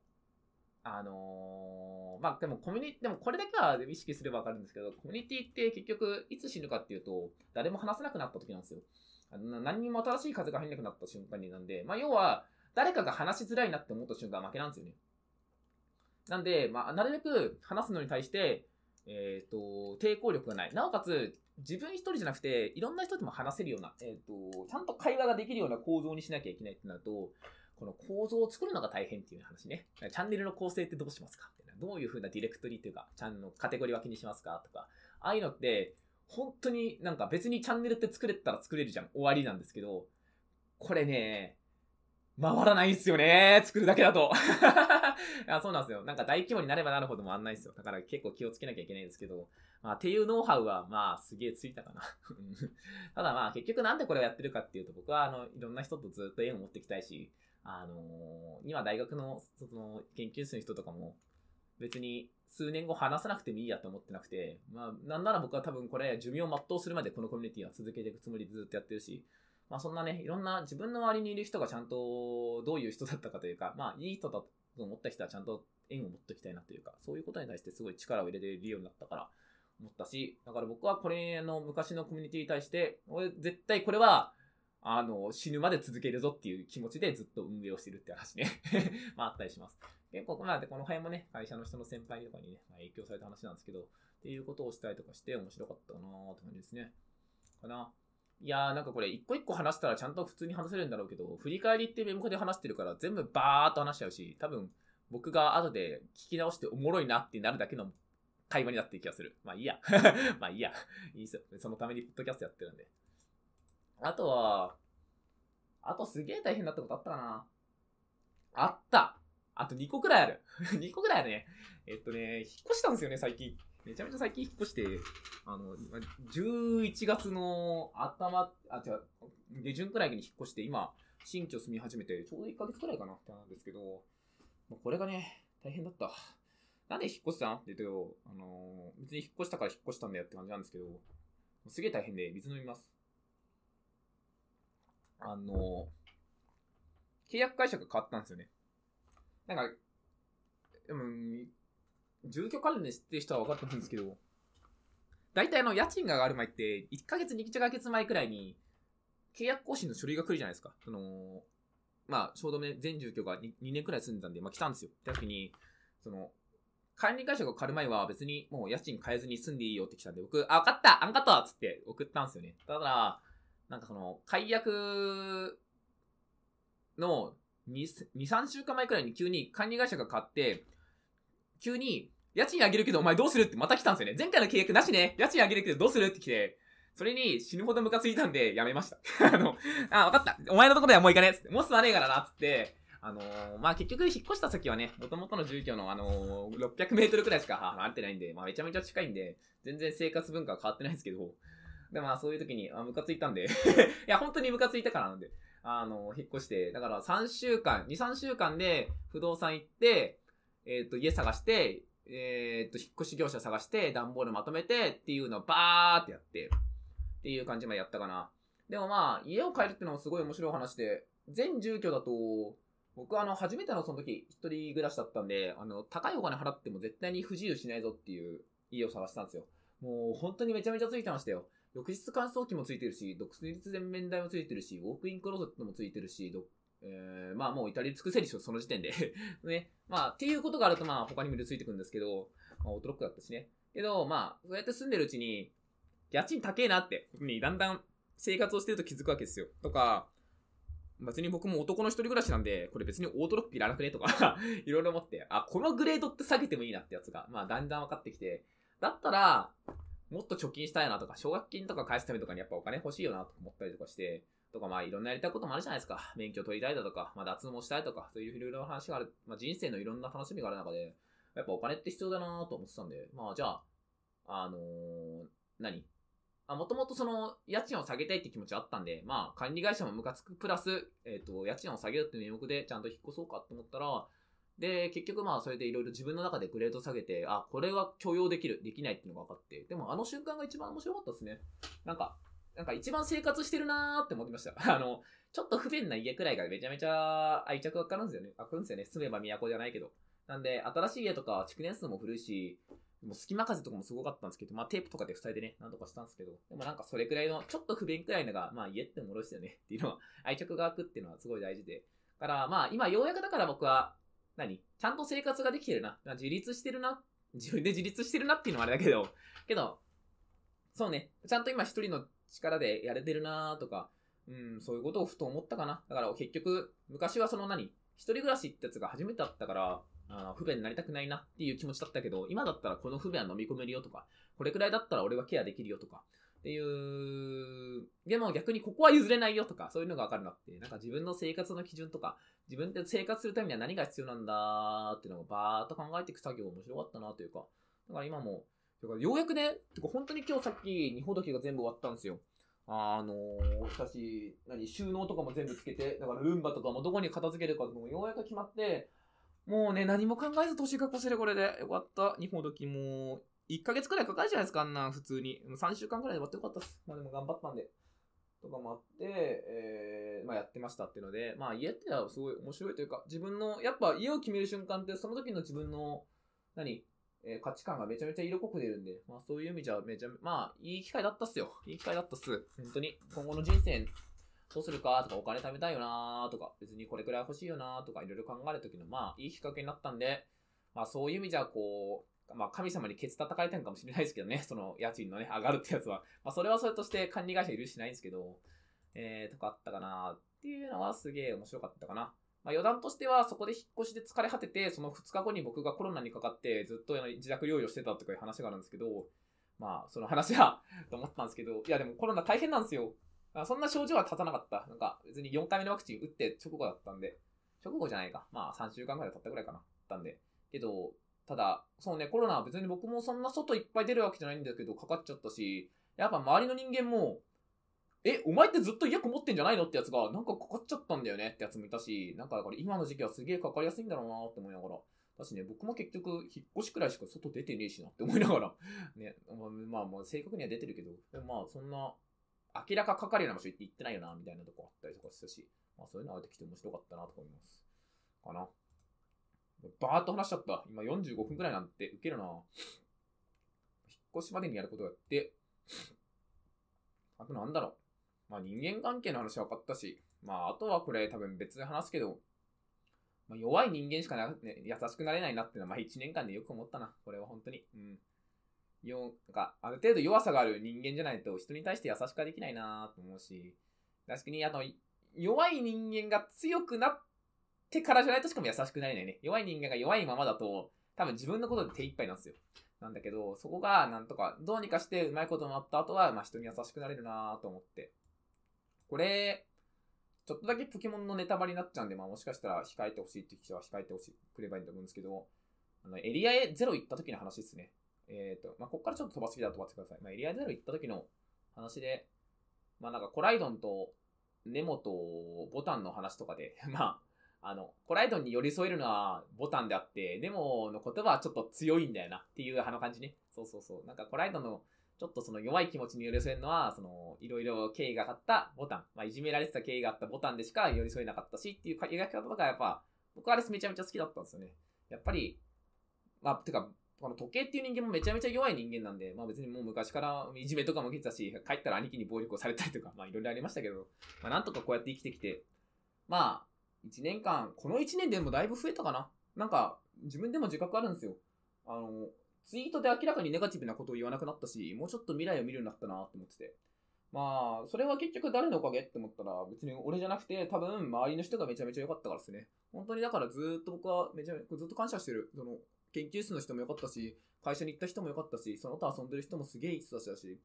あのー、まあでもコミュニティ、でもこれだけは意識すればわかるんですけど、コミュニティって結局いつ死ぬかっていうと、誰も話せなくなった時なんですよ。あの何にも新しい風が入んなくなった瞬間になんで、まあ要は、誰かが話しづらいなって思った瞬間負けなんですよね。なんで、まあ、なるべく話すのに対して、えっ、ー、と、抵抗力がない。なおかつ、自分一人じゃなくて、いろんな人とも話せるような、えっ、ー、と、ちゃんと会話ができるような構造にしなきゃいけないってなると、この構造を作るのが大変っていう話ね。チャンネルの構成ってどうしますか？どういう風なディレクトリっていうか、ちゃんのカテゴリー分けにしますか？とか、ああいうのって、本当になんか別にチャンネルって作れたら作れるじゃん。終わりなんですけど、これね、回らないんすよね。作るだけだと あ。そうなんですよ。なんか大規模になればなるほど回らないですよ。だから結構気をつけなきゃいけないんですけど、まあ、っていうノウハウは、まあ、すげえついたかな ただまあ、結局なんでこれをやってるかっていうと、僕は、あの、いろんな人とずっと縁を持っていきたいし、あのー、今大学の、その、研究室の人とかも、別に数年後話さなくてもいいやと思ってなくて、まあ、なんなら僕は多分これ、寿命を全うするまでこのコミュニティは続けていくつもりでずっとやってるし、まあそんなね、いろんな自分の周りにいる人がちゃんとどういう人だったかというか、まあいい人だと思った人はちゃんと縁を持っておきたいなというか、そういうことに対してすごい力を入れているようになったから思ったし、だから僕はこれの昔のコミュニティに対して、俺絶対これは、あの、死ぬまで続けるぞっていう気持ちでずっと運営をしてるって話ね まああったりします。結構、まあ、この辺もね、会社の人の先輩とかにね、まあ、影響された話なんですけど、っていうことをしたりとかして面白かったなーって感じですね。かな。いやーなんかこれ一個一個話したらちゃんと普通に話せるんだろうけど、振り返りってメモで話してるから全部バーっと話しちゃうし、多分僕が後で聞き直しておもろいなってなるだけの会話になってる気がする。まあいいや。まあいいや。いいっすよ。そのためにポッドキャストやってるんで。あとは、あとすげえ大変だったことあったかなあったあと2個くらいある。2個くらいあるね。えっとね、引っ越したんですよね、最近。めちゃめちゃ最近引っ越して、あの、11月の頭、あ、違う、下旬くらいに引っ越して、今、新居住み始めて、ちょうど1ヶ月くらいかなってなんですけど、これがね、大変だった。なんで引っ越したん？って言うと、あの別に引っ越したから引っ越したんだよって感じなんですけど、すげえ大変で、水飲みます。あの契約会社が変わったんですよね。なんか、でも、住居関連知ってる人は分かってるんですけど、大体あの、家賃が上がる前って、1ヶ月、2ヶ月前くらいに、契約更新の書類が来るじゃないですか。その、まあ、ちょうどね、全住居が 2, 2年くらい住んでたんで、まあ来たんですよ。って時に、その、管理会社が借る前は別にもう家賃変えずに住んでいいよって来たんで、僕、あ、分かったあんかったつって送ったんですよね。ただ、なんかその、解約の2、3週間前くらいに急に管理会社が買って、急に、家賃上げるけどお前どうするってまた来たんですよね。前回の契約なしね。家賃上げるけどどうするって来て、それに死ぬほどムカついたんでやめました。あの、あ、わかった。お前のとこではもう行かねえっつって。もう住まねえからなっつって、あのー、まあ、結局引っ越した先はね、元々の住居のあのー、600メートルくらいしか離れてないんで、まあ、めちゃめちゃ近いんで、全然生活文化は変わってないんですけど、で、まあ、そういう時に、あ、ムカついたんで いや、本当にムカついたからなんで、あのー、引っ越して、だから3週間、2、3週間で不動産行って、えっ、と、家探して、えっ、と、引っ越し業者探して、段ボールまとめてっていうのをバーってやって、っていう感じまでやったかな。でもまあ、家を変えるってのもすごい面白い話で、全住居だと、僕はあの、初めてのその時、一人暮らしだったんで、あの、高いお金払っても絶対に不自由しないぞっていう家を探したんですよ。もう、本当にめちゃめちゃついてましたよ。浴室乾燥機もついてるし、独立全面台もついてるし、ウォークインクローゼットもついてるし、えー、まあもう至り尽くせりしょ、その時点で ね。まあ、っていうことがあるとまあ他にもいろついてくるんですけど、まあオートロックだったしね。けど、まあ、そうやって住んでるうちに、家賃高えなって、にだんだん生活をしてると気づくわけですよ。とか、別に僕も男の一人暮らしなんで、これ別にオートロックいらなくねとか いろいろ思って、あ、このグレードって下げてもいいなってやつが、まあだんだん分かってきて、だったら、もっと貯金したいなとか、奨学金とか返すためとかにやっぱお金欲しいよなと思ったりとかして、とかまあいろんなやりたいこともあるじゃないですか。免許取りたいだとか、まあ脱毛したいとか、そういういろいろな話がある、まあ人生のいろんな楽しみがある中で、やっぱお金って必要だなと思ってたんで、まあじゃあ、あのー、何？もともとその、家賃を下げたいって気持ちあったんで、まあ、管理会社もムカつく。プラス、えっ、ー、と、家賃を下げるって名目でちゃんと引っ越そうかって思ったら、で、結局まあ、それでいろいろ自分の中でグレード下げて、あ、これは許容できる、できないっていうのが分かって、でもあの瞬間が一番面白かったですね。なんか、なんか一番生活してるなーって思ってました。あの、ちょっと不便な家くらいがめちゃめちゃ愛着わかるんですよね。わかるんですよね。住めば都じゃないけど。なんで、新しい家とか築年数も古いし、もう隙間風とかもすごかったんですけど、まあテープとかで塞いでね、なんとかしたんですけど、でもなんかそれくらいの、ちょっと不便くらいのが、まあ家ってもろいですよねっていうのは、愛着が湧くっていうのはすごい大事で。だからまあ今ようやくだから僕は、何？ちゃんと生活ができてるな。自立してるな。自分で自立してるなっていうのはあれだけど、けど、そうね、ちゃんと今一人の力でやれてるなとか、うん、そういうことをふと思ったかな。だから結局、昔はその何一人暮らしってやつが初めてだったから、あの不便になりたくないなっていう気持ちだったけど、今だったらこの不便は飲み込めるよとか、これくらいだったら俺はケアできるよとか、っていう、でも逆にここは譲れないよとか、そういうのがわかるなって、なんか自分の生活の基準とか、自分で生活するためには何が必要なんだっていうのをバーっと考えていく作業面白かったなというか、だから今も、ようやくね、てか本当に今日さっき、日本時が全部終わったんですよ。あのー、私、何、収納とかも全部つけて、だからルンバとかもどこに片付けるかとかもようやく決まって、もうね、何も考えず年が越せるこれで。よかった。日本時も、1ヶ月くらいかかるじゃないですか、あんな、普通に。3週間くらいで終わってよかったっす。まあでも頑張ったんで。とかもあって、えー、まあやってましたっていうので、まあ家ってのはすごい面白いというか、自分の、やっぱ家を決める瞬間って、その時の自分の、何えー、価値観がめちゃめちゃ色濃く出るんで、まあそういう意味じゃめちゃ、まあいい機会だったっすよ。いい機会だったっす。本当に。今後の人生どうするかとか、お金貯めたいよなとか、別にこれくらい欲しいよなとか、いろいろ考えるときの、まあ、いいきっかけになったんで、まあ、そういう意味じゃ、こう、まあ、神様にケツ叩かれたんかもしれないですけどね、その家賃のね、上がるってやつは。まあ、それはそれとして管理会社許しないんですけど、えー、とかあったかなっていうのはすげえ面白かったかな。まあ、余談としては、そこで引っ越しで疲れ果てて、その2日後に僕がコロナにかかって、ずっと自宅療養してたとかいう話があるんですけど、まあ、その話は と思ったんですけど、いやでもコロナ大変なんですよ。そんな症状は立たなかった。なんか、別に4回目のワクチン打って直後だったんで、直後じゃないか。まあ、3週間ぐらい経ったぐらいかな。たんで。けど、ただ、そうね、コロナは別に僕もそんな外いっぱい出るわけじゃないんだけど、かかっちゃったし、やっぱ周りの人間も、え、お前ってずっと家こもってんじゃないのってやつが、なんかかかっちゃったんだよねってやつもいたし、なんかこれ今の時期はすげえかかりやすいんだろうなって思いながら。だしね、僕も結局、引っ越しくらいしか外出てねえしなって思いながら。ね、まあまあ、正確には出てるけど、でもまあ、そんな、明らかかかるような場所行ってないよな、みたいなとこあったりとかしたし、まあそういうのができて面白かったなと思います。かな。バーっと話しちゃった。今45分くらいなんて、ウケるな引っ越しまでにやることやって、あとなんだろう。まあ人間関係の話は分かったし、まああとはこれ多分別で話すけど、まあ、弱い人間しかな、ね、優しくなれないなっていうのは、まあ1年間でよく思ったな。これは本当に。うん。よ、なんか、ある程度弱さがある人間じゃないと人に対して優しくはできないなと思うし、確かに、あの、弱い人間が強くなってからじゃないとしかも優しくなれないね。弱い人間が弱いままだと、多分自分のことで手一杯なんですよ。なんだけど、そこがなんとか、どうにかしてうまいことになった後は、まあ人に優しくなれるなと思って。これ、ちょっとだけポケモンのネタバレになっちゃうんで、まあもしかしたら控えてほしいって人は控えてほしい、くればいいと思うんですけど、あの、エリアへゼロ行った時の話ですね。えっ、ー、と、まあここからちょっと飛ばすぎだと飛ばしてください。まあエリアゼロ行った時の話で、まあなんかコライドンとネモとボタンの話とかで、まあ、あの、コライドンに寄り添えるのはボタンであって、ネモの言葉はちょっと強いんだよなっていうあの感じね。そうそうそう。なんかコライドンのちょっとその弱い気持ちに寄り添えるのは、その、いろいろ経緯があったボタン、まあ、いじめられてた経緯があったボタンでしか寄り添えなかったしっていう描き方とかやっぱ、僕はあれめちゃめちゃ好きだったんですよね。やっぱり、まあ、てか、この時計っていう人間もめちゃめちゃ弱い人間なんで、まあ別にもう昔からいじめとかも受けてたし、帰ったら兄貴に暴力をされたりとか、まあいろいろありましたけど、まあなんとかこうやって生きてきて、まあ、1年間、この1年でもだいぶ増えたかな。なんか、自分でも自覚あるんですよ。あの、ツイートで明らかにネガティブなことを言わなくなったし、もうちょっと未来を見るようになったなって思ってて。まあ、それは結局誰のおかげって思ったら、別に俺じゃなくて、多分周りの人がめちゃめちゃ良かったからですね。本当にだからずっと僕はめちゃめちゃずっと感謝してる。その、研究室の人も良かったし、会社に行った人も良かったし、その他遊んでる人もすげえいい人たちだし、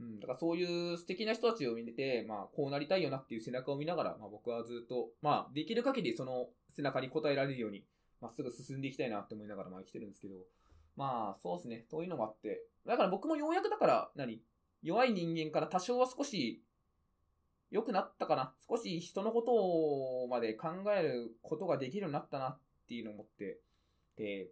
うん、だからそういう素敵な人たちを見て、まあ、こうなりたいよなっていう背中を見ながら、まあ僕はずっと、まあ、できる限りその背中に応えられるように、まっすぐ進んでいきたいなって思いながら、まあ生きてるんですけど、まあ、そうですね。というのもあって。だから僕もようやくだから、何？弱い人間から多少は少し良くなったかな。少し人のことをまで考えることができるようになったなっていうのを思って。で、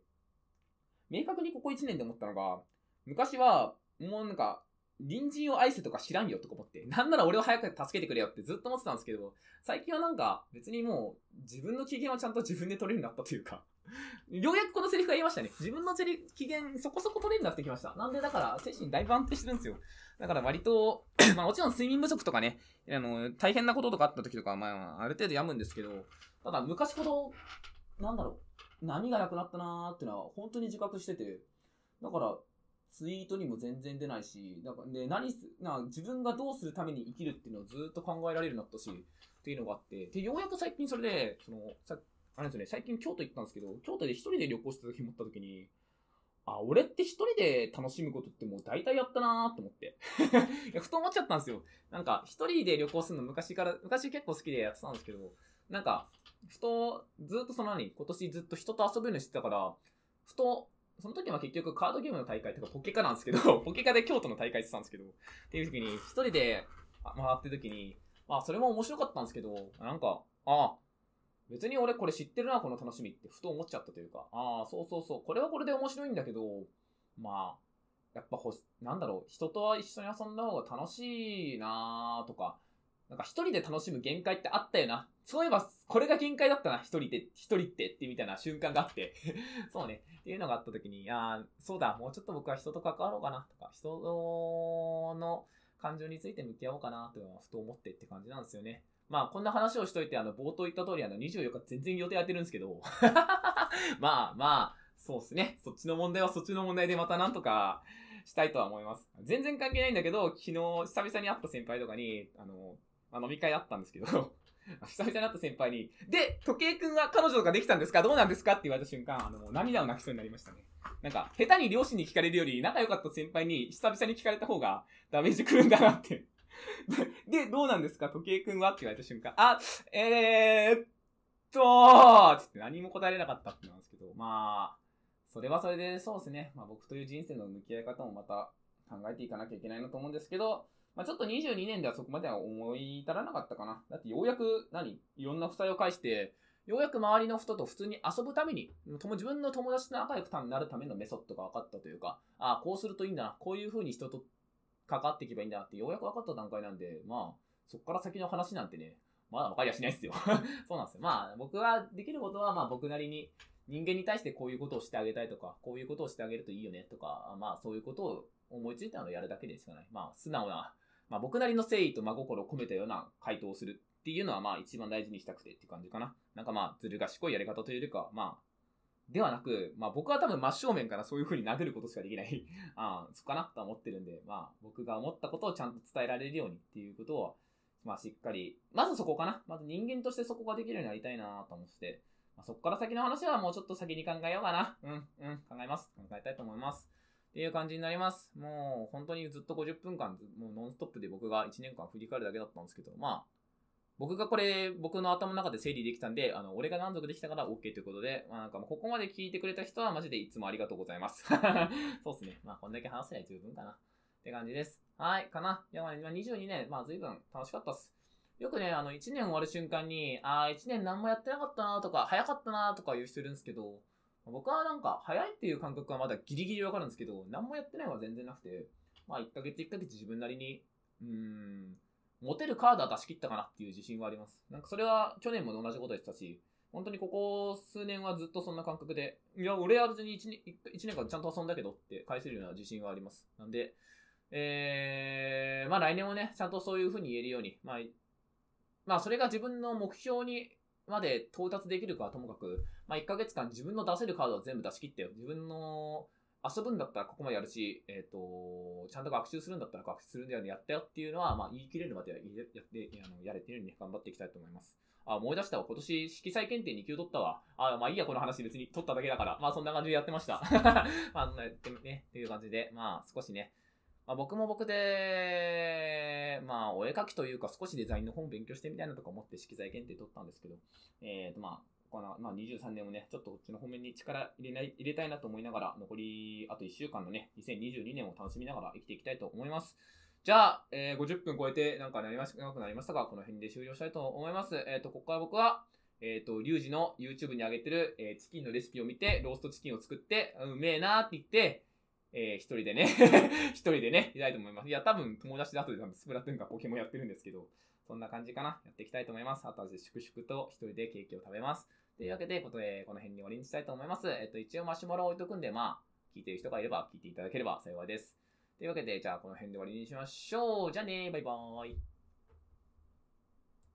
明確にここ1年で思ったのが、昔は、もうなんか、隣人を愛せとか知らんよとか思って、なんなら俺を早く助けてくれよってずっと思ってたんですけど、最近はなんか別にもう自分の機嫌はちゃんと自分で取れるようになったというか、ようやくこのセリフが言いましたね。自分の機嫌そこそこ取れるようになってきました。なんでだから精神だいぶ安定してるんですよ。だから割と まあもちろん睡眠不足とかね、あの、大変なこととかあった時とかまあある程度病むんですけど、ただ昔ほど、なんだろう、何がなくなったなーってのは本当に自覚してて、だからツイートにも全然出ないし、だからで何すな自分がどうするために生きるっていうのをずっと考えられるようになったし、っていうのがあって、で、ようやく最近それで、その、さあれですね、最近京都行ったんですけど、京都で一人で旅行した時思った時に、あ、俺って一人で楽しむことってもう大体やったなーって思って いや。ふと思っちゃったんですよ。なんか、一人で旅行するの昔から、昔結構好きでやってたんですけど、なんか、ふと、ずっとその何、今年ずっと人と遊ぶの知ってたから、ふと、その時は結局カードゲームの大会とかポケカなんですけど、ポケカで京都の大会ってたんですけど、っていう時に、一人で回ってる時に、まあそれも面白かったんですけど、なんか、ああ、別に俺これ知ってるな、この楽しみってふと思っちゃったというか、ああ、そうそうそう、これはこれで面白いんだけど、まあ、やっぱほなんだろう、人とは一緒に遊んだ方が楽しいなとか、なんか一人で楽しむ限界ってあったよな。そういえば、これが限界だったな、一人で、一人ってってみたいな瞬間があって。そうね。っていうのがあった時に、ああ、そうだ、もうちょっと僕は人と関わろうかな、とか、人の感情について向き合おうかな、というのはふと思ってって感じなんですよね。まあ、こんな話をしといて、あの、冒頭言った通り、あの、24日全然予定やってるんですけど まあまあ、そうっすね。そっちの問題はそっちの問題でまたなんとかしたいとは思います。全然関係ないんだけど、昨日久々に会った先輩とかに、あの、まあ、飲み会あったんですけど 久々に会った先輩に、で、時計くんは彼女ができたんですか？どうなんですか？って言われた瞬間、あの、涙を泣きそうになりましたね。なんか、下手に両親に聞かれるより、仲良かった先輩に久々に聞かれた方がダメージくるんだなってで、どうなんですか？時計くんは？って言われた瞬間、あ、えーっとーつって何も答えれなかったってなんですけど、まあ、それはそれでそうですね。まあ僕という人生の向き合い方もまた考えていかなきゃいけないなと思うんですけど、まあ、ちょっと22年ではそこまでは思い至らなかったかな。だってようやく何？いろんな負債を返して、ようやく周りの人と普通に遊ぶために、自分の友達と仲良くなるためのメソッドが分かったというか、ああ、こうするといいんだな、こういう風に人と関わっていけばいいんだなってようやく分かった段階なんで、まあ、そこから先の話なんてね、まだ分かりやしないですよ そうなんですよ。まあ、僕はできることは、まあ僕なりに人間に対してこういうことをしてあげたいとか、こういうことをしてあげるといいよねとか、まあそういうことを思いついたのをやるだけですかね。まあ素直な、まあ僕なりの誠意と真心を込めたような回答をするっていうのはまあ一番大事にしたくてっていう感じかな。なんかまあずる賢いやり方というよりか、まあ、ではなく、まあ僕は多分真正面からそういう風に殴ることしかできない あ、そこかなと思ってるんで、まあ僕が思ったことをちゃんと伝えられるようにっていうことを、まあしっかり、まずそこかな。まず人間としてそこができるようになりたいなと思って、まあ、そこから先の話はもうちょっと先に考えようかな。うん、うん、考えます。考えたいと思います。っていう感じになります。もう本当にずっと50分間、もうノンストップで僕が1年間振り返るだけだったんですけど、まあ、僕がこれ、僕の頭の中で整理できたんで、あの、俺が満足できたから OK ということで、まあなんかもうここまで聞いてくれた人はマジでいつもありがとうございます。そうっすね。まあこんだけ話せない十分かな。って感じです。はい、かな。いや、まあ22年、まあ随分楽しかったっす。よくね、あの、1年終わる瞬間に、ああ、1年何もやってなかったなとか、早かったなとか言う人いるんですけど、僕はなんか、早いっていう感覚はまだギリギリわかるんですけど、何もやってないは全然なくて、まあ、1ヶ月1ヶ月自分なりに、うーん、持てるカードは出し切ったかなっていう自信はあります。なんかそれは去年も同じことでしたし、本当にここ数年はずっとそんな感覚で、いや、俺は別に 1, 年1年間ちゃんと遊んだけどって返せるような自信はあります。なんで、えー、まあ来年もね、ちゃんとそういう風に言えるように、まあ、まあそれが自分の目標にまで到達できるかはともかく、まあ1ヶ月間自分の出せるカードは全部出し切ってよ。自分の遊ぶんだったらここまでやるし、えっ、ー、と、ちゃんと学習するんだったら学習するんだよね、やったよっていうのは、まあ言い切れるまでややってあのやれてるように頑張っていきたいと思います。あ、思い出したわ。今年色彩検定2級取ったわ。あ、まあいいや、この話別に取っただけだから。まあそんな感じでやってました。まあ、やってね、っていう感じで、まあ少しね、まあ、僕も僕で、まあ、お絵描きというか少しデザインの本を勉強してみたいなとか思って色彩検定取ったんですけど、えっ、ー、と、まあ、この、まあ、23年をね、ちょっとこっちの方面に力入れない、入れたいなと思いながら、残りあと1週間のね、2022年を楽しみながら生きていきたいと思います。じゃあ、えー、50分超えてなんかなりまし長くなりましたが、この辺で終了したいと思います。えっ、ー、と、ここから僕は、えっ、ー、と、リュウジの YouTube に上げてる、えー、チキンのレシピを見て、ローストチキンを作って、うめえなーって言って、えー、一人でね 一人でね、いたいと思います。いや、多分友達で後で多分スプラトゥーンかポケモンやってるんですけど、そんな感じかな。やっていきたいと思います。あとは粛々と一人でケーキを食べます。というわけで、ことで、この辺に終わりにしたいと思います。えっと、一応マシュマロ置いとくんで、まあ、聞いてる人がいれば聞いていただければ幸いです。というわけで、じゃあこの辺で終わりにしましょう。じゃあねバイバーイ。